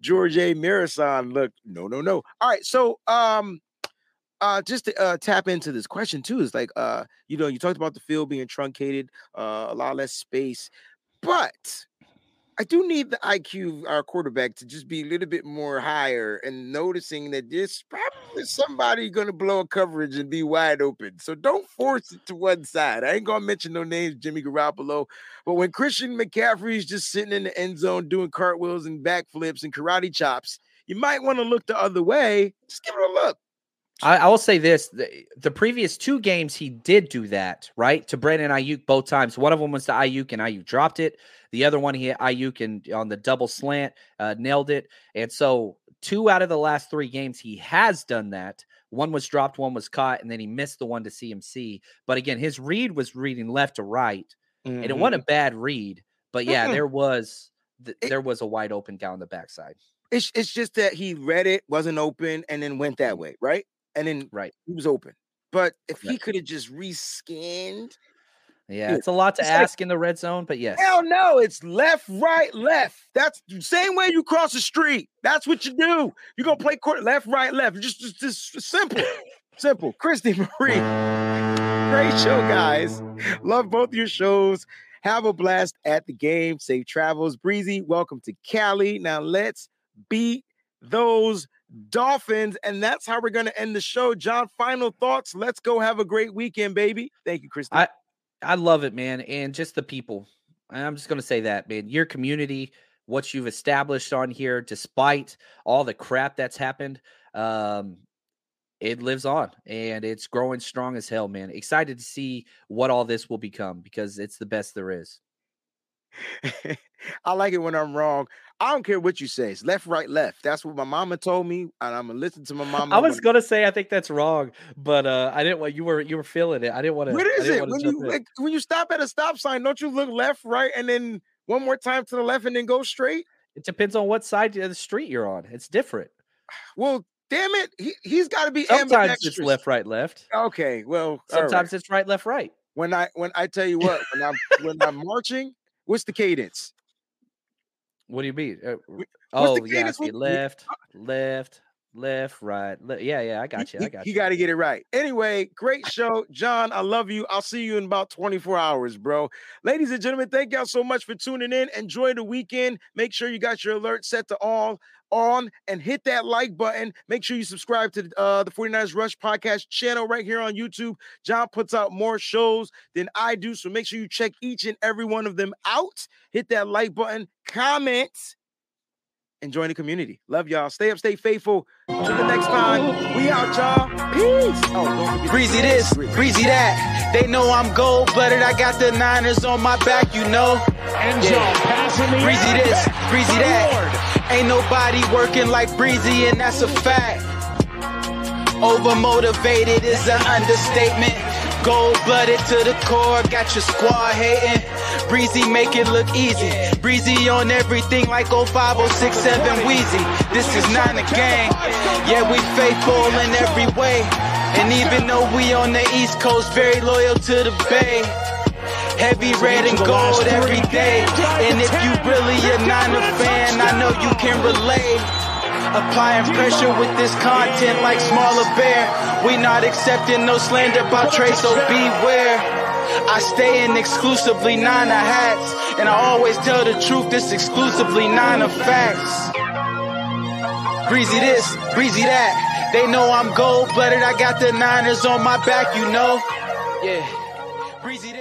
George A. Marathon look. No, no, no. All right. So um uh just to uh, tap into this question too is like uh you know you talked about the field being truncated uh a lot less space but I do need the IQ of our quarterback to just be a little bit more higher and noticing that there's probably somebody going to blow a coverage and be wide open. So don't force it to one side. I ain't going to mention no names, Jimmy Garoppolo, but when Christian McCaffrey is just sitting in the end zone doing cartwheels and backflips and karate chops, you might want to look the other way. Just give it a look. I, I, will say this: the, the, previous two games he did do that, right? To Brandon Aiyuk both times. One of them was to Aiyuk, and Aiyuk dropped it. The other one he hit Aiyuk and on the double slant, uh, nailed it. And so, two out of the last three games he has done that. One was dropped, one was caught, and then he missed the one to CMC. But again, his read was reading left to right, mm-hmm. and it wasn't a bad read. But yeah, mm-hmm. there was th- it, there was a wide open down the backside. It's it's just that he read it, wasn't open, and then went that way, right? And then right he was open. But if right. he could have just rescanned, yeah, it's a lot to ask like, in the red zone, but yes. Hell no, it's left, right, left. That's the same way you cross the street. That's what you do. You're gonna play court left, right, left. Just, just, just simple, simple. Christy Marie, great show, guys. Love both your shows. Have a blast at the game. Safe travels, Breezy. Welcome to Cali. Now let's beat those Dolphins. And that's how we're going to end the show. John, final thoughts. Let's go have a great weekend, baby. Thank you, Christy. I, I love it, man. And just the people. I'm just going to say that, man. Your community, what you've established on here, despite all the crap that's happened, um, it lives on and it's growing strong as hell, man. Excited to see what all this will become because it's the best there is. I like it when I'm wrong. I don't care what you say. It's left, right, left. That's what my mama told me, and I'm gonna listen to my mama. I was when... gonna say I think that's wrong, but uh, I didn't want you were you were feeling it. I didn't want to. What is it when you like, when you stop at a stop sign? Don't you look left, right, and then one more time to the left, and then go straight? It depends on what side of the street you're on. It's different. Well, damn it, he he's got to be Sometimes it's left, right, left. Okay, well, all right. Sometimes it's right, left, right. when I when I tell you what, when I'm when I'm marching, what's the cadence? What do you mean? Uh, oh, yeah, I cadence see. with- left, left, left, right. Yeah, yeah, I got you. I got You you. got to get it right. Anyway, great show, John. I love you. I'll see you in about 24 hours, bro. Ladies and gentlemen, thank y'all so much for tuning in. Enjoy the weekend. Make sure you got your alert set to all on and hit that like button. Make sure you subscribe to uh, the 49ers Rush podcast channel right here on YouTube. John puts out more shows than I do, so make sure you check each and every one of them out. Hit that like button, comment, and join the community. Love y'all. Stay up, stay faithful. Until the next time, we out, y'all. Peace. Oh, don't Breezy this, breezy that. They know I'm gold blooded. I got the Niners on my back, you know. End zone. Pass in the Breezy this, breezy Good that. Ain't nobody working like breezy, and that's a fact. Overmotivated is an understatement. Gold blooded to the core, got your squad hating. Breezy make it look easy. Breezy on everything like 05067 Wheezy. This is not a game. Yeah, we faithful in every way. And even though we on the East Coast, very loyal to the Bay. Heavy red and gold every day. And if you really a Niner fan, I know you can relate. Applying pressure with this content like smaller bear. We not accepting no slander about Trey, so beware. I stay in exclusively Niner hats. And I always tell the truth, this exclusively Niner facts. Breezy this, breezy that. They know I'm gold blooded. I got the Niners on my back, you know. Yeah. Breezy this.